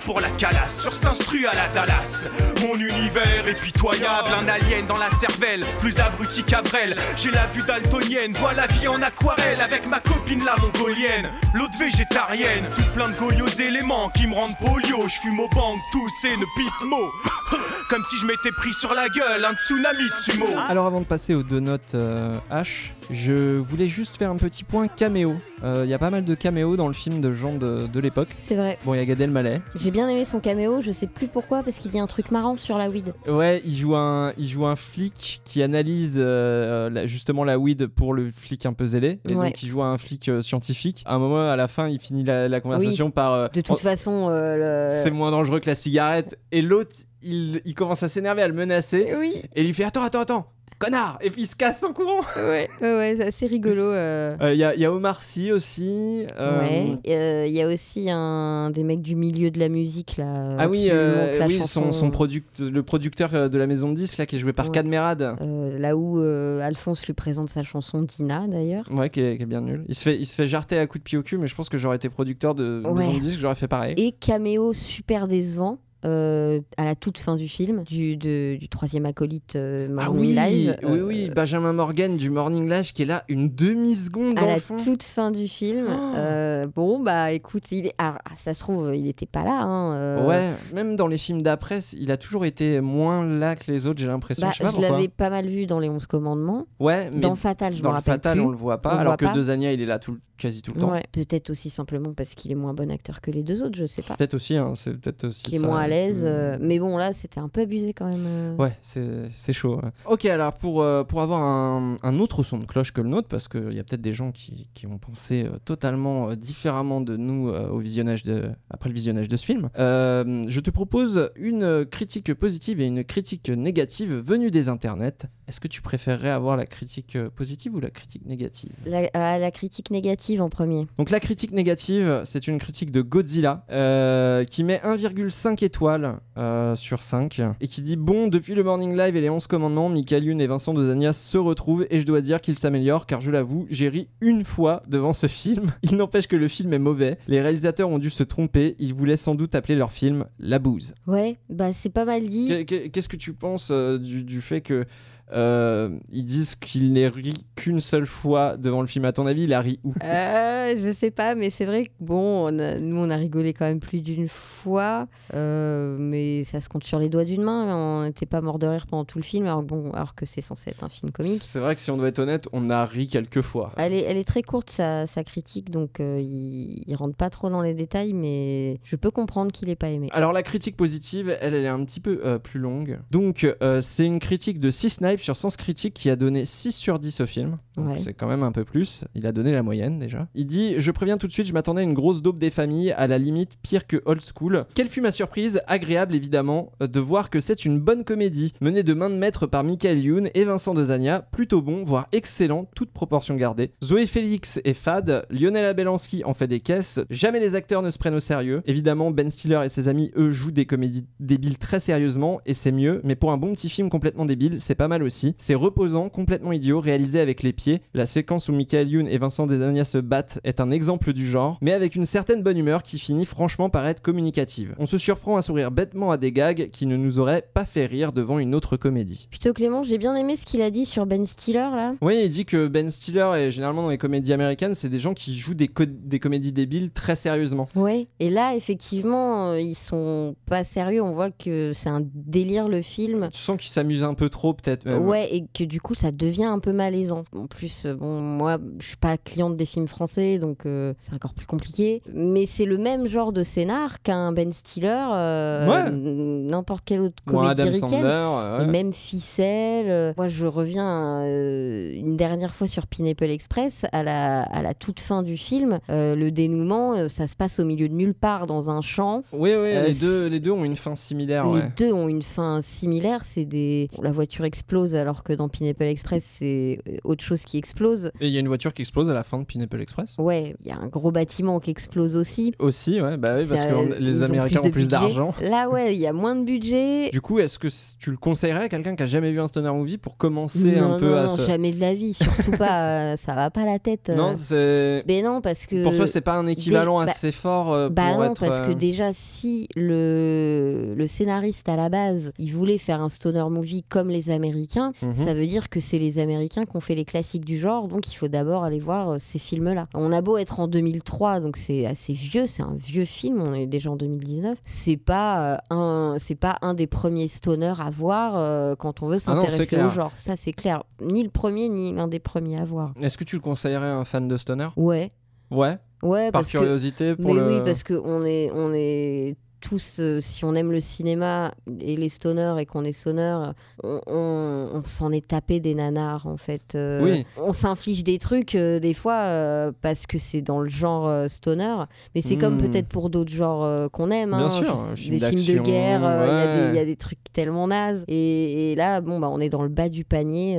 [SPEAKER 7] pour
[SPEAKER 9] la calasse. Sur cet instru à la Dallas. Mon univers est pitoyable. Un alien dans la cervelle. Plus abruti qu'Avrel. J'ai la vue daltonienne. Vois la vie en aquarelle. Avec ma copine la mongolienne. L'autre végétarienne. Tout plein de golios éléments Qui me rendent polio. Je fume au bang Tous et ne pipe mot. Comme si je m'étais pris sur la gueule Un tsunami de sumo.
[SPEAKER 5] Alors avant de passer aux deux notes euh, H, je voulais juste faire un petit point caméo. Il y a pas mal de caméos dans le film de gens de, de l'époque.
[SPEAKER 6] C'est vrai.
[SPEAKER 5] Bon, il y a Gad Elmaleh.
[SPEAKER 6] J'ai bien aimé son caméo, je sais plus pourquoi, parce qu'il dit un truc marrant sur la weed.
[SPEAKER 5] Ouais, il joue un, il joue un flic qui analyse euh, la- justement la weed pour le flic un peu zélé. Et
[SPEAKER 6] Ouais.
[SPEAKER 5] donc il joue un flic euh, scientifique. À un moment, à la fin, il finit la, la conversation par. euh,
[SPEAKER 6] De toute
[SPEAKER 5] Oh,
[SPEAKER 6] façon, euh, le-
[SPEAKER 5] C'est moins dangereux que la cigarette. Et l'autre, il, il commence à s'énerver, à le menacer.
[SPEAKER 6] Oui.
[SPEAKER 5] Et il lui fait Attends, attends, attends, connard Et puis il se casse en courant.
[SPEAKER 6] Ouais, ouais, ouais, c'est assez rigolo. euh.
[SPEAKER 5] Il y, a- y a Omar Sy aussi. euh,
[SPEAKER 6] Ouais. Euh, Il y a aussi un des mecs du milieu de la musique là.
[SPEAKER 5] Ah oui, euh,
[SPEAKER 6] la
[SPEAKER 5] oui
[SPEAKER 6] chanson,
[SPEAKER 5] son, son product- le producteur euh, de la maison de disques là, qui est joué par
[SPEAKER 6] Ouais.
[SPEAKER 5] Cadmerade.
[SPEAKER 6] euh, là où euh, Alphonse lui présente sa chanson Dina d'ailleurs.
[SPEAKER 5] Ouais, qui est, qui est bien nul. Il se fait, il se fait jarter à coups de pied au cul, mais je pense que j'aurais été producteur de maison de disques, j'aurais fait pareil.
[SPEAKER 6] Et caméo super décevant. Euh, à la toute fin du film, du, de- du troisième acolyte euh,
[SPEAKER 5] Ah
[SPEAKER 6] Morning
[SPEAKER 5] oui,
[SPEAKER 6] Live.
[SPEAKER 5] oui,
[SPEAKER 6] euh,
[SPEAKER 5] oui, Benjamin Morgan du Morning Live qui est là une demi-seconde
[SPEAKER 6] à
[SPEAKER 5] dans
[SPEAKER 6] la
[SPEAKER 5] fond.
[SPEAKER 6] toute fin du film.
[SPEAKER 5] Oh.
[SPEAKER 6] Euh, bon, bah écoute, il est... ah, ça se trouve, il était pas là. hein.
[SPEAKER 5] Ouais, même dans les films d'après, il a toujours été moins là que les autres, j'ai l'impression.
[SPEAKER 6] Bah,
[SPEAKER 5] je
[SPEAKER 6] je l'avais pas mal vu dans Les Onze Commandements.
[SPEAKER 5] Ouais, mais
[SPEAKER 6] Dans Fatal, je
[SPEAKER 5] dans
[SPEAKER 6] me rappelle
[SPEAKER 5] Fatal,
[SPEAKER 6] plus.
[SPEAKER 5] on le voit pas,
[SPEAKER 6] On
[SPEAKER 5] alors
[SPEAKER 6] voit
[SPEAKER 5] que
[SPEAKER 6] pas.
[SPEAKER 5] Dezania, il est là tout, quasi tout le temps.
[SPEAKER 6] Ouais, peut-être aussi simplement parce qu'il est moins bon acteur que les deux autres, je sais pas.
[SPEAKER 5] Peut-être aussi, hein, c'est peut-être aussi.
[SPEAKER 6] Qui est
[SPEAKER 5] ça
[SPEAKER 6] moins à
[SPEAKER 5] que-
[SPEAKER 6] l'aise. euh, Mais bon, là, c'était un peu abusé quand même. euh.
[SPEAKER 5] Ouais, c'est c'est chaud. ouais. Ok, alors pour, euh, pour avoir un, un autre son de cloche que le nôtre, parce qu'il y a peut-être des gens qui, qui ont pensé euh, totalement euh, différemment de nous euh, au visionnage de, après le visionnage de ce film, euh, je te propose une critique positive et une critique négative venue des internets. Est-ce que tu préférerais avoir la critique positive ou la critique négative?
[SPEAKER 6] La, la critique négative en premier.
[SPEAKER 5] donc la critique négative, c'est une critique de Godzilla euh, qui met 1,5 étoiles euh, sur 5 et qui dit bon depuis le Morning Live et les 11 commandements, Michael Youn et Vincent Dezania se retrouvent et je dois dire qu'ils s'améliorent car je l'avoue, j'ai ri une fois devant ce film. Il n'empêche que le film est mauvais. Les réalisateurs ont dû se tromper, ils voulaient sans doute appeler leur film La Bouse.
[SPEAKER 6] Ouais, bah c'est pas mal dit.
[SPEAKER 5] Qu'est- qu'est- Qu'est-ce que tu penses euh, du, du fait que Euh, ils disent qu'il n'est ri qu'une seule fois devant le film. À ton avis, il a ri où?
[SPEAKER 6] Euh, je sais pas, mais c'est vrai que bon, on a- nous on a rigolé quand même plus d'une fois, euh, mais ça se compte sur les doigts d'une main. On n'était pas mort de rire pendant tout le film, alors, bon, alors que c'est censé être un film comique.
[SPEAKER 5] C'est vrai que si on doit être honnête, on a ri quelques fois.
[SPEAKER 6] Elle est, elle est très courte sa, sa critique, donc il, il rentre pas trop dans les détails, mais je peux comprendre qu'il ait pas aimé.
[SPEAKER 5] Alors la critique positive, elle, elle est un petit peu plus longue. Donc c'est une critique de 6 Sur Sens Critique qui a donné 6 sur 10 au film. Donc
[SPEAKER 6] Ouais.
[SPEAKER 5] c'est quand même un peu plus. Il a donné la moyenne déjà. Il dit Je préviens tout de suite, je m'attendais à une grosse daube des familles, à la limite pire que Old School. Quelle fut ma surprise Agréable évidemment de voir que c'est une bonne comédie, menée de main de maître par Michael Youn et Vincent Dezania. Plutôt bon, voire excellent, toute proportion gardée. Zoé Félix est fade, Lionel Abelansky en fait des caisses. Jamais les acteurs ne se prennent au sérieux. Évidemment, Ben Stiller et ses amis, eux, jouent des comédies débiles très sérieusement et c'est mieux. Mais pour un bon petit film complètement débile, c'est pas mal aussi. C'est reposant, complètement idiot, réalisé avec les pieds. La séquence où Michael Youn et Vincent Desagna se battent est un exemple du genre, mais avec une certaine bonne humeur qui finit franchement par être communicative. On se surprend à sourire bêtement à des gags qui ne nous auraient pas fait rire devant une autre comédie.
[SPEAKER 6] Plutôt Clément, j'ai bien aimé ce qu'il a dit sur Ben Stiller là.
[SPEAKER 5] Oui, il dit que Ben Stiller et généralement dans les comédies américaines, c'est des gens qui jouent des, co- des comédies débiles très sérieusement.
[SPEAKER 6] Ouais, et là effectivement, euh, ils sont pas sérieux, on voit que c'est un délire le film.
[SPEAKER 5] Tu sens qu'ils s'amusent un peu trop peut-être. Même.
[SPEAKER 6] Ouais, et que du coup ça devient un peu malaisant. En plus, euh, bon, moi je suis pas cliente des films français, donc euh, c'est encore plus compliqué. Mais c'est le même genre de scénar qu'un Ben Stiller, euh,
[SPEAKER 5] Ouais.
[SPEAKER 6] n'importe quelle autre comédie
[SPEAKER 5] Adam. Sandler, ouais.
[SPEAKER 6] Ficelles. euh. Moi je reviens euh, une dernière fois sur Pineapple Express, à la, à la toute fin du film. le dénouement, ça se passe au milieu de nulle part dans un champ.
[SPEAKER 5] Oui, oui, les, deux, les deux ont une fin similaire.
[SPEAKER 6] Les
[SPEAKER 5] ouais.
[SPEAKER 6] deux ont une fin similaire. C'est des la voiture explose alors que dans Pineapple Express c'est euh, autre chose qui explose.
[SPEAKER 5] Et il y a une voiture qui explose à la fin de Pineapple Express?
[SPEAKER 6] Ouais, il y a un gros bâtiment qui explose aussi.
[SPEAKER 5] Aussi, ouais, bah oui, parce que les Américains ont plus d'argent.
[SPEAKER 6] Là, ouais, il y a moins de budget.
[SPEAKER 5] Du coup, est-ce que tu le conseillerais à quelqu'un qui a jamais vu un stoner movie pour commencer
[SPEAKER 6] non,
[SPEAKER 5] un peu
[SPEAKER 6] non,
[SPEAKER 5] à
[SPEAKER 6] non, jamais de la vie, surtout pas. euh, ça va pas la tête. euh.
[SPEAKER 5] Non, c'est.
[SPEAKER 6] Mais non, parce que.
[SPEAKER 5] Pour toi, c'est pas un équivalent
[SPEAKER 6] Dé- bah-
[SPEAKER 5] assez fort
[SPEAKER 6] Bah
[SPEAKER 5] pour
[SPEAKER 6] non,
[SPEAKER 5] être.
[SPEAKER 6] parce que déjà, si le, le scénariste à la base, il voulait faire un stoner movie comme les Américains,
[SPEAKER 5] Mhm.
[SPEAKER 6] ça veut dire que c'est les Américains qui ont fait les classiques du genre, donc il faut d'abord aller voir euh, ces films-là. On a beau être en 2003, donc c'est assez vieux, c'est un vieux film, on est déjà en 2019. C'est pas, euh, un, c'est pas un des premiers stoners à voir euh, quand on veut
[SPEAKER 5] Ah
[SPEAKER 6] s'intéresser au genre. Ça, c'est clair. Ni le premier, ni l'un des premiers à voir.
[SPEAKER 5] Est-ce que tu le conseillerais à un fan de stoner?
[SPEAKER 6] Ouais.
[SPEAKER 5] Ouais?
[SPEAKER 6] Ouais,
[SPEAKER 5] Par
[SPEAKER 6] parce
[SPEAKER 5] curiosité
[SPEAKER 6] que...
[SPEAKER 5] pour
[SPEAKER 6] Mais
[SPEAKER 5] le.
[SPEAKER 6] oui, parce qu'on est, on est tous, euh, si on aime le cinéma et les stoners et qu'on est stoner, on, on- on s'en est tapé des nanars en fait. Euh,
[SPEAKER 5] Oui.
[SPEAKER 6] On s'inflige des trucs euh, des fois parce que c'est dans le genre stoner, mais c'est comme
[SPEAKER 5] Hmm.
[SPEAKER 6] peut-être pour d'autres genres qu'on aime.
[SPEAKER 5] Bien
[SPEAKER 6] hein,
[SPEAKER 5] sûr,
[SPEAKER 6] je-
[SPEAKER 5] film
[SPEAKER 6] des films de guerre, il y a des-
[SPEAKER 5] ouais.
[SPEAKER 6] il y, a des trucs tellement nazes. Et, et là, bon, bah, on est dans le bas du panier.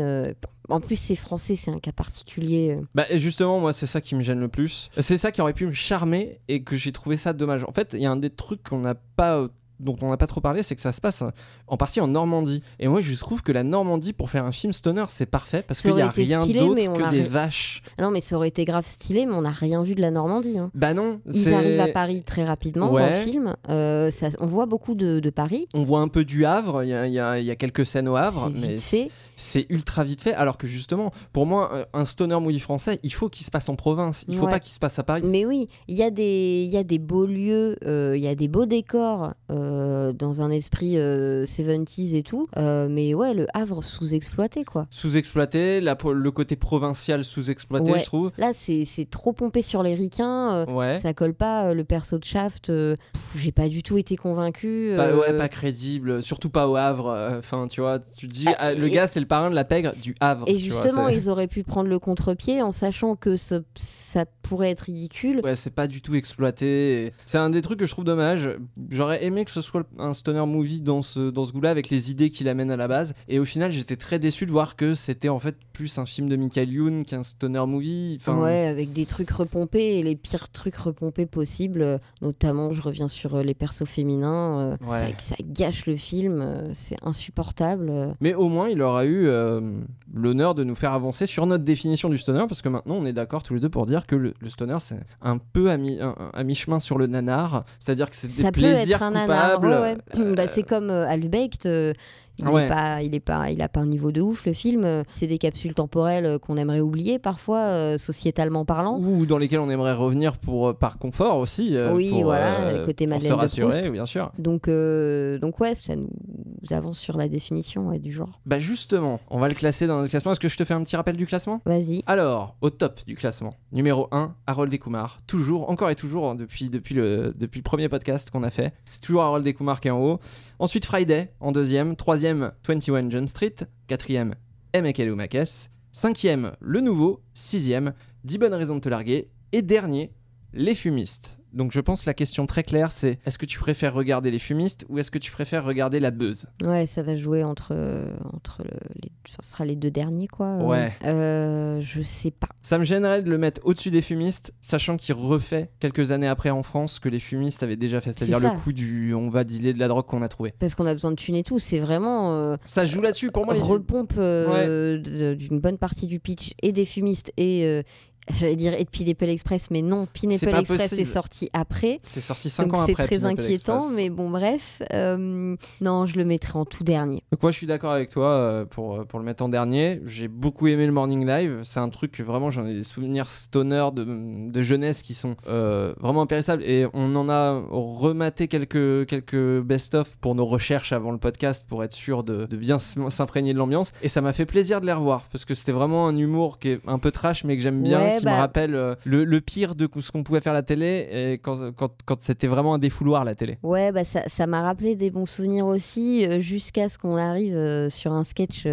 [SPEAKER 6] En plus, c'est français, c'est un cas particulier. euh.
[SPEAKER 5] Bah justement, moi, c'est ça qui me gêne le plus. C'est ça qui aurait pu me charmer et que j'ai trouvé ça dommage. En fait, il y a un des trucs qu'on n'a pas dont on n'a pas trop parlé, c'est que ça se passe euh, en partie en Normandie. Et moi, je trouve que la Normandie, pour faire un film stoner, c'est parfait parce qu'il n'y a rien d'autre que
[SPEAKER 6] a
[SPEAKER 5] des vaches.
[SPEAKER 6] Non, mais ça aurait été grave stylé, mais on n'a rien vu de la Normandie. hein.
[SPEAKER 5] Bah non,
[SPEAKER 6] Ils arrivent à Paris très rapidement dans
[SPEAKER 5] Ouais.
[SPEAKER 6] le film. Euh, ça- on voit beaucoup de, de Paris.
[SPEAKER 5] On voit un peu du Havre, il y a, y a- il y a quelques scènes au Havre, mais. C'est ultra vite fait. Alors que justement, pour moi, euh, un stoner movie français, il faut qu'il se passe en province, il faut
[SPEAKER 6] Ouais.
[SPEAKER 5] pas qu'il se passe à Paris.
[SPEAKER 6] Mais oui, il y, a des- y a des beaux lieux, euh, il y a des beaux décors euh, dans un esprit euh, 70s et tout. Mais ouais, le Havre sous-exploité, quoi.
[SPEAKER 5] Sous-exploité, le côté provincial sous-exploité,
[SPEAKER 6] Ouais.
[SPEAKER 5] je trouve.
[SPEAKER 6] Là, c'est trop pompé sur les ricains.
[SPEAKER 5] Ouais.
[SPEAKER 6] Ça colle pas. le perso de Shaft, j'ai pas du tout été convaincu.
[SPEAKER 5] Pas, ouais, pas crédible, surtout pas au Havre. Enfin, tu vois, tu dis,
[SPEAKER 6] Ah,
[SPEAKER 5] ah, le
[SPEAKER 6] et-
[SPEAKER 5] gars, c'est le parrain de la pègre du Havre.
[SPEAKER 6] Et
[SPEAKER 5] vois,
[SPEAKER 6] justement, ils auraient pu prendre le contre-pied en sachant que ce- ça pourrait être ridicule.
[SPEAKER 5] Ouais, c'est pas du tout exploité. C'est un des trucs que je trouve dommage. J'aurais aimé que ce soit un stoner movie dans ce, dans ce goût-là, avec les idées qu'il amène à la base. Et au final, j'étais très déçu de voir que c'était en fait plus un film de Michael Youn qu'un stoner movie. Enfin,
[SPEAKER 6] Ouais, avec des trucs repompés et les pires trucs repompés possibles. Notamment, je reviens sur euh, les persos féminins. euh,
[SPEAKER 5] Ouais.
[SPEAKER 6] ça, ça gâche le film, euh, c'est insupportable.
[SPEAKER 5] Mais au moins, il aura eu euh, l'honneur de nous faire avancer sur notre définition du stoner, parce que maintenant, on est d'accord tous les deux pour dire que le, le stoner, c'est un peu à, mi- un- à mi-chemin sur le nanar, c'est-à-dire que c'est des
[SPEAKER 6] Ça peut
[SPEAKER 5] plaisirs
[SPEAKER 6] être un nanar.
[SPEAKER 5] coupables.
[SPEAKER 6] ouais, ouais. Bah, c'est comme euh, Albrecht. euh, Il
[SPEAKER 5] Ouais.
[SPEAKER 6] est pas, il est pas, il a pas un niveau de ouf le film. Euh, C'est des capsules temporelles euh, qu'on aimerait oublier parfois, euh, sociétalement parlant.
[SPEAKER 5] Ou dans lesquels on aimerait revenir pour, euh, par confort aussi. euh,
[SPEAKER 6] Oui,
[SPEAKER 5] pour,
[SPEAKER 6] voilà,
[SPEAKER 5] euh,
[SPEAKER 6] le côté Madeleine
[SPEAKER 5] se
[SPEAKER 6] de Proust.
[SPEAKER 5] bien sûr.
[SPEAKER 6] Donc, euh, donc ouais, ça nous avance sur la définition ouais, du genre.
[SPEAKER 5] Bah justement, on va le classer dans notre classement. Est-ce que je te fais un petit rappel du classement?
[SPEAKER 6] Vas-y.
[SPEAKER 5] Alors, au top du classement, numéro 1, Harold et Kumar. Toujours, encore et toujours, hein, depuis, depuis, le, depuis le premier podcast qu'on a fait. C'est toujours Harold et Kumar qui est en haut. Ensuite, Friday en deuxième. Troisième, 21 John Street. Quatrième, Emekel Makes. Cinquième, Le Nouveau. Sixième, 10 bonnes raisons de te larguer. Et dernier, Les Fumistes. Donc je pense que la question très claire, c'est est-ce que tu préfères regarder Les Fumistes ou est-ce que tu préfères regarder La Buzz?
[SPEAKER 6] Ouais, ça va jouer entre, entre le- les, ça sera les deux derniers quoi. Euh,
[SPEAKER 5] Ouais.
[SPEAKER 6] euh, je sais pas.
[SPEAKER 5] Ça me gênerait de le mettre au-dessus des fumistes, sachant qu'il refait quelques années après en France ce que les fumistes avaient déjà fait, c'est-à-dire
[SPEAKER 6] C'est
[SPEAKER 5] le coup du on va dealer de la drogue qu'on a trouvé.
[SPEAKER 6] Parce qu'on a besoin de thunes et tout. C'est vraiment. euh,
[SPEAKER 5] Ça joue là-dessus pour moi. Les...
[SPEAKER 6] repompe euh, de- d'une bonne partie du pitch et des fumistes et euh, j'allais dire et Pineapple Express mais non
[SPEAKER 5] C'est
[SPEAKER 6] Pineapple Express
[SPEAKER 5] possible.
[SPEAKER 6] est sorti après
[SPEAKER 5] C'est sorti 5
[SPEAKER 6] donc
[SPEAKER 5] ans
[SPEAKER 6] c'est
[SPEAKER 5] après.
[SPEAKER 6] très
[SPEAKER 5] Pineapple
[SPEAKER 6] inquiétant
[SPEAKER 5] Express.
[SPEAKER 6] mais bon bref euh, non je le mettrai en tout dernier
[SPEAKER 5] Donc moi je suis d'accord avec toi euh, pour, euh, pour le mettre en dernier. J'ai beaucoup aimé le Morning Live. C'est un truc que vraiment j'en ai des souvenirs stoner de, de jeunesse qui sont euh, vraiment impérissables. Et on en a rematé quelques, quelques best-of pour nos recherches avant le podcast pour être sûr de, de bien s'imprégner de l'ambiance. Et ça m'a fait plaisir de les revoir parce que c'était vraiment un humour qui est un peu trash mais que j'aime bien,
[SPEAKER 6] Ouais,
[SPEAKER 5] qui
[SPEAKER 6] bah-
[SPEAKER 5] me rappelle euh, le, le pire de ce qu'on pouvait faire à la télé et quand, quand, quand c'était vraiment un défouloir la télé.
[SPEAKER 6] ouais bah ça ça m'a rappelé des bons souvenirs aussi euh, jusqu'à ce qu'on arrive euh, sur un sketch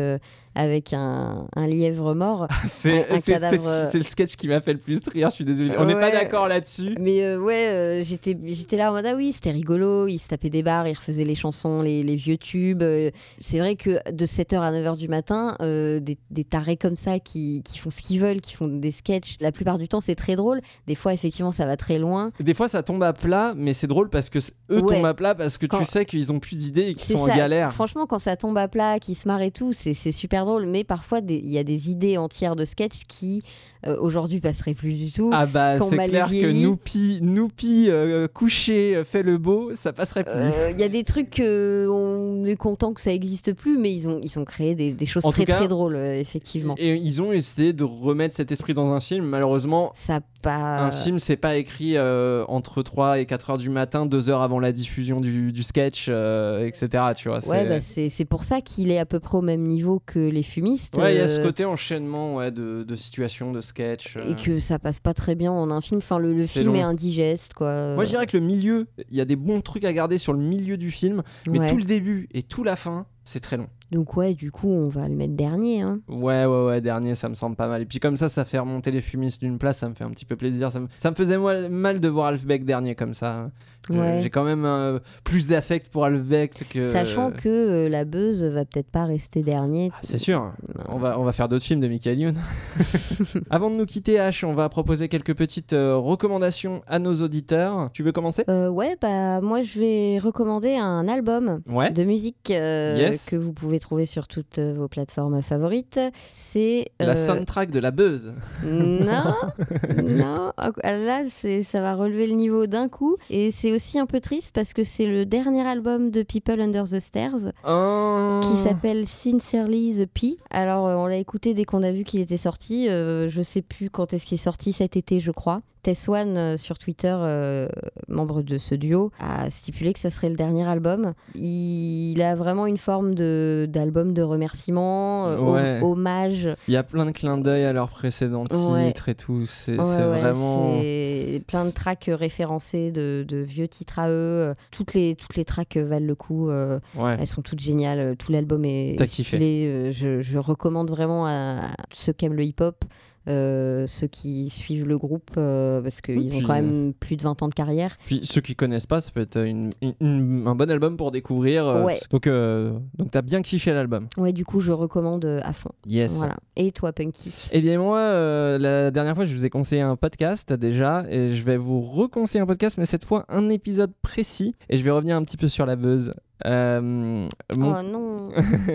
[SPEAKER 6] avec un, un lièvre mort
[SPEAKER 5] C'est
[SPEAKER 6] cadavre,
[SPEAKER 5] le sketch qui m'a fait le plus rire, je suis désolé. On n'est pas d'accord là-dessus.
[SPEAKER 6] Mais euh, ouais, euh, j'étais j'étais là en mode ah oui, c'était rigolo, il se tapait des barres, il refaisait les chansons, les, les vieux tubes. euh, c'est vrai que de 7h à 9h du matin, euh, des, des tarés comme ça qui, qui font ce qu'ils veulent, qui font des sketchs, la plupart du temps c'est très drôle. Des fois, effectivement, ça va très loin.
[SPEAKER 5] Des fois, ça tombe à plat, mais c'est drôle parce que eux
[SPEAKER 6] Ouais.
[SPEAKER 5] tombent à plat parce que
[SPEAKER 6] Quand-
[SPEAKER 5] tu sais qu'ils ont plus d'idées et qu'ils sont
[SPEAKER 6] ça.
[SPEAKER 5] en galère.
[SPEAKER 6] Franchement, quand ça tombe à plat, qu'ils se marrent et tout, c'est super drôle. Mais parfois, il y a des idées entières de sketch qui euh, aujourd'hui passeraient plus du tout.
[SPEAKER 5] Ah bah c'est clair que. Noupi, Noupi euh, couché euh, fait le beau, ça passerait plus.
[SPEAKER 6] Euh, Il y a des trucs on est content que ça existe plus, mais ils ont, ils ont créé des, des choses
[SPEAKER 5] En
[SPEAKER 6] très
[SPEAKER 5] cas-
[SPEAKER 6] très drôles, effectivement.
[SPEAKER 5] Et ils ont essayé de remettre cet esprit dans un film. Malheureusement,
[SPEAKER 6] Ça pas.
[SPEAKER 5] un film c'est pas écrit entre 3 et 4 heures du matin, 2 heures avant la diffusion du, du sketch, etc. Tu vois,
[SPEAKER 6] Ouais,
[SPEAKER 5] c'est-
[SPEAKER 6] bah, c'est pour ça qu'il est à peu près au même niveau que les fumistes.
[SPEAKER 5] Ouais, il y a
[SPEAKER 6] euh,
[SPEAKER 5] ce côté enchaînement ouais, de, de situations, de sketch. euh.
[SPEAKER 6] Et que ça passe pas très bien en un film. Enfin, le, film
[SPEAKER 5] long.
[SPEAKER 6] est indigeste, quoi.
[SPEAKER 5] Moi, je dirais que le milieu, il y a des bons trucs à garder sur le milieu du film, mais
[SPEAKER 6] Ouais.
[SPEAKER 5] tout le début et tout la fin, c'est très long.
[SPEAKER 6] Donc, ouais, du coup, on va le mettre dernier. Hein.
[SPEAKER 5] Ouais, ouais, ouais, dernier, ça me semble pas mal. Et puis comme ça, ça fait remonter les fumistes d'une place, ça me fait un petit peu plaisir. Ça me, ça me faisait mal de voir Alfbeck dernier comme ça.
[SPEAKER 6] Ouais.
[SPEAKER 5] J'ai quand même euh, plus d'affect pour Alfbeck que.
[SPEAKER 6] Sachant que euh, la buzz va peut-être pas rester dernier.
[SPEAKER 5] Ah, C'est sûr, on va, on va faire d'autres films de Michael Youn. Avant de nous quitter, H, on va proposer quelques petites euh, recommandations à nos auditeurs. Tu veux commencer?
[SPEAKER 6] Euh, ouais, bah moi je vais recommander un album
[SPEAKER 5] Ouais.
[SPEAKER 6] de musique
[SPEAKER 5] Yes.
[SPEAKER 6] que vous pouvez trouver sur toutes euh, vos plateformes favorites. C'est
[SPEAKER 5] La
[SPEAKER 6] euh,
[SPEAKER 5] soundtrack de la buzz.
[SPEAKER 6] Non, non. Ah, Là, ça va relever le niveau d'un coup. Et c'est aussi un peu triste parce que c'est le dernier album de People Under the Stairs
[SPEAKER 5] Oh.
[SPEAKER 6] qui s'appelle Sincerely the P. Alors, euh, on l'a écouté dès qu'on a vu qu'il était sorti. Euh, je sais plus quand est-ce qu'il est sorti cet été, je crois. Tess One euh, sur Twitter, euh, membre de ce duo, a stipulé que ça serait le dernier album. Il a vraiment une forme de d'album de remerciement, euh,
[SPEAKER 5] Ouais.
[SPEAKER 6] hommage.
[SPEAKER 5] Il y a plein de clins d'œil à leurs précédents
[SPEAKER 6] Ouais.
[SPEAKER 5] titres et tout. C'est
[SPEAKER 6] Ouais,
[SPEAKER 5] vraiment.
[SPEAKER 6] plein de tracks référencés de, de vieux titres à eux. Toutes les, toutes les tracks valent le coup. euh. Elles sont toutes géniales. Tout l'album est
[SPEAKER 5] T'as kiffé.
[SPEAKER 6] Je, je recommande vraiment à ceux qui aiment le hip-hop. Euh, ceux qui suivent le groupe euh, parce qu'ils
[SPEAKER 5] Oui,
[SPEAKER 6] ont quand même plus de 20 ans de carrière.
[SPEAKER 5] Puis ceux qui connaissent pas, ça peut être une- une- une- un bon album pour découvrir. euh,
[SPEAKER 6] Ouais.
[SPEAKER 5] Donc, euh, donc t'as bien kiffé l'album.
[SPEAKER 6] Ouais, du coup, je recommande euh, à fond.
[SPEAKER 5] Yes.
[SPEAKER 6] Voilà. Et toi, Punky?
[SPEAKER 5] Eh bien moi, euh, la dernière fois, je vous ai conseillé un podcast déjà, et je vais vous reconseiller un podcast, mais cette fois un épisode précis, et je vais revenir un petit peu sur la buzz. Euh, mon-
[SPEAKER 6] Oh non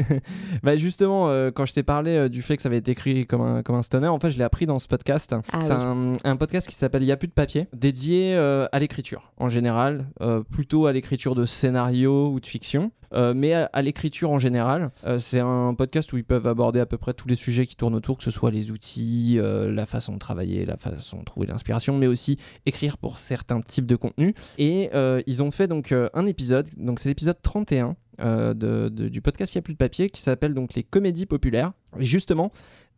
[SPEAKER 5] bah justement, euh, quand je t'ai parlé euh, du fait que ça avait été écrit comme un, comme un stoner, en fait, je l'ai appris dans ce podcast.
[SPEAKER 6] Ah
[SPEAKER 5] c'est
[SPEAKER 6] oui.
[SPEAKER 5] un, un podcast qui s'appelle Il y a plus de papier, dédié euh, à l'écriture en général, plutôt à l'écriture de scénarios ou de fiction. Euh, mais à, l'écriture en général. Euh, c'est un podcast où ils peuvent aborder à peu près tous les sujets qui tournent autour, que ce soit les outils, euh, la façon de travailler, la façon de trouver l'inspiration, mais aussi écrire pour certains types de contenus. Et ils ont fait donc un épisode, donc c'est l'épisode 31 euh, de- de- du podcast Il n'y a plus de papier, qui s'appelle donc les comédies populaires. Justement,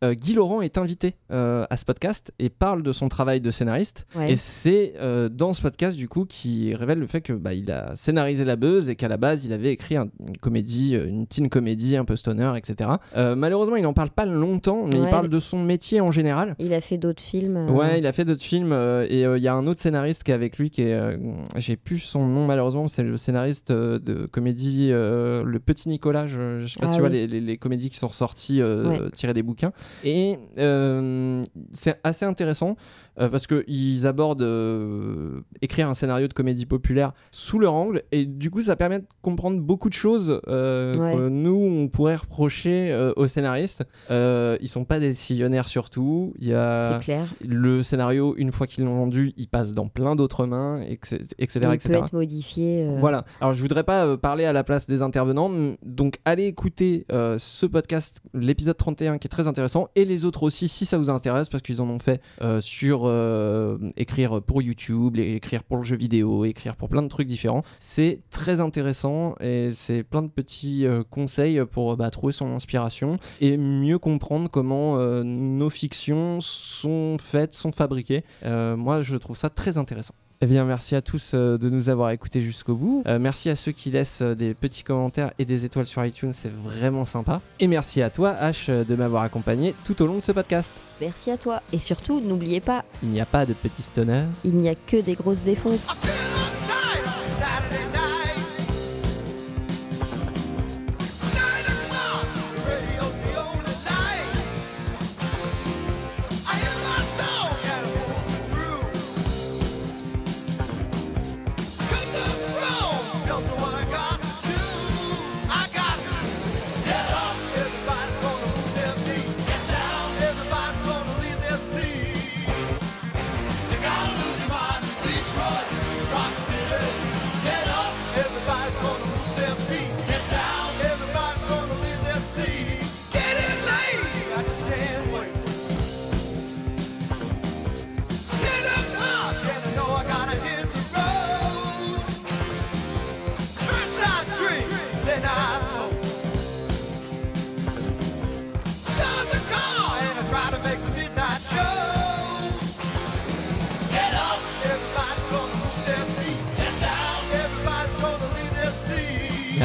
[SPEAKER 5] euh, Guy Laurent est invité euh, à ce podcast et parle de son travail de scénariste.
[SPEAKER 6] Ouais.
[SPEAKER 5] Et c'est euh, dans ce podcast du coup qui révèle le fait que bah, il a scénarisé La Buzz et qu'à la base il avait écrit un- une comédie, euh, une teen comédie un peu stoner, etc. Malheureusement, il n'en parle pas longtemps, mais il parle de son métier en général.
[SPEAKER 6] Il a fait d'autres films.
[SPEAKER 5] Ouais, il a fait d'autres films et il y a un autre scénariste qui est avec lui qui est, j'ai plus son nom malheureusement, c'est le scénariste de comédie Le Petit Nicolas. Je, je sais pas
[SPEAKER 6] Ah
[SPEAKER 5] si tu vois les, les- les comédies qui sont ressorties
[SPEAKER 6] Ouais.
[SPEAKER 5] tirées des bouquins. Et euh, c'est assez intéressant euh, parce qu'ils abordent euh, écrire un scénario de comédie populaire sous leur angle et du coup ça permet de comprendre beaucoup de choses euh,
[SPEAKER 6] Ouais.
[SPEAKER 5] que nous on pourrait reprocher euh, aux scénaristes. Ils sont pas décisionnaires surtout. Il y a
[SPEAKER 6] clair.
[SPEAKER 5] le scénario une fois qu'ils l'ont vendu, il passe dans plein d'autres mains, etc. etc.,
[SPEAKER 6] il
[SPEAKER 5] etc.
[SPEAKER 6] peut être modifié.
[SPEAKER 5] Voilà. Alors je voudrais pas parler à la place des intervenants, donc allez écouter ce podcast, l'épisode 31 qui est très intéressant, et les autres aussi si ça vous intéresse, parce qu'ils en ont fait euh, euh, écrire pour YouTube, écrire pour le jeu vidéo, écrire pour plein de trucs différents. C'est très intéressant et c'est plein de petits euh, conseils pour bah, trouver son inspiration et mieux comprendre comment euh, nos fictions sont faites, sont fabriquées. Moi je trouve ça très intéressant. Eh bien, merci à tous euh, de nous avoir écoutés jusqu'au bout. Euh, merci à ceux qui laissent euh, des petits commentaires et des étoiles sur iTunes, c'est vraiment sympa. Et merci à toi, H, de m'avoir accompagné tout au long de ce podcast.
[SPEAKER 6] Merci à toi. Et surtout, n'oubliez pas,
[SPEAKER 5] Il n'y a pas de petits stoners.
[SPEAKER 6] il n'y a que des grosses défonces.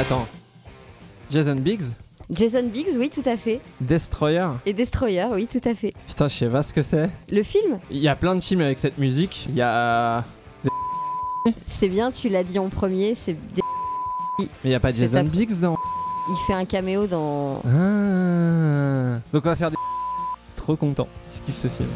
[SPEAKER 5] Attends. Jason Biggs
[SPEAKER 6] Jason Biggs, oui, tout à fait.
[SPEAKER 5] Destroyer
[SPEAKER 6] Et Destroyer, oui, tout à fait.
[SPEAKER 5] Putain, je sais pas ce que c'est.
[SPEAKER 6] Le film,
[SPEAKER 5] Il y a plein de films avec cette musique. Il y a.
[SPEAKER 6] c'est bien, tu l'as dit en premier, c'est des-
[SPEAKER 5] Mais il y a pas Jason Biggs dans.
[SPEAKER 6] il fait un caméo dans
[SPEAKER 5] Ah. Donc on va faire des. Trop content. Je kiffe ce film.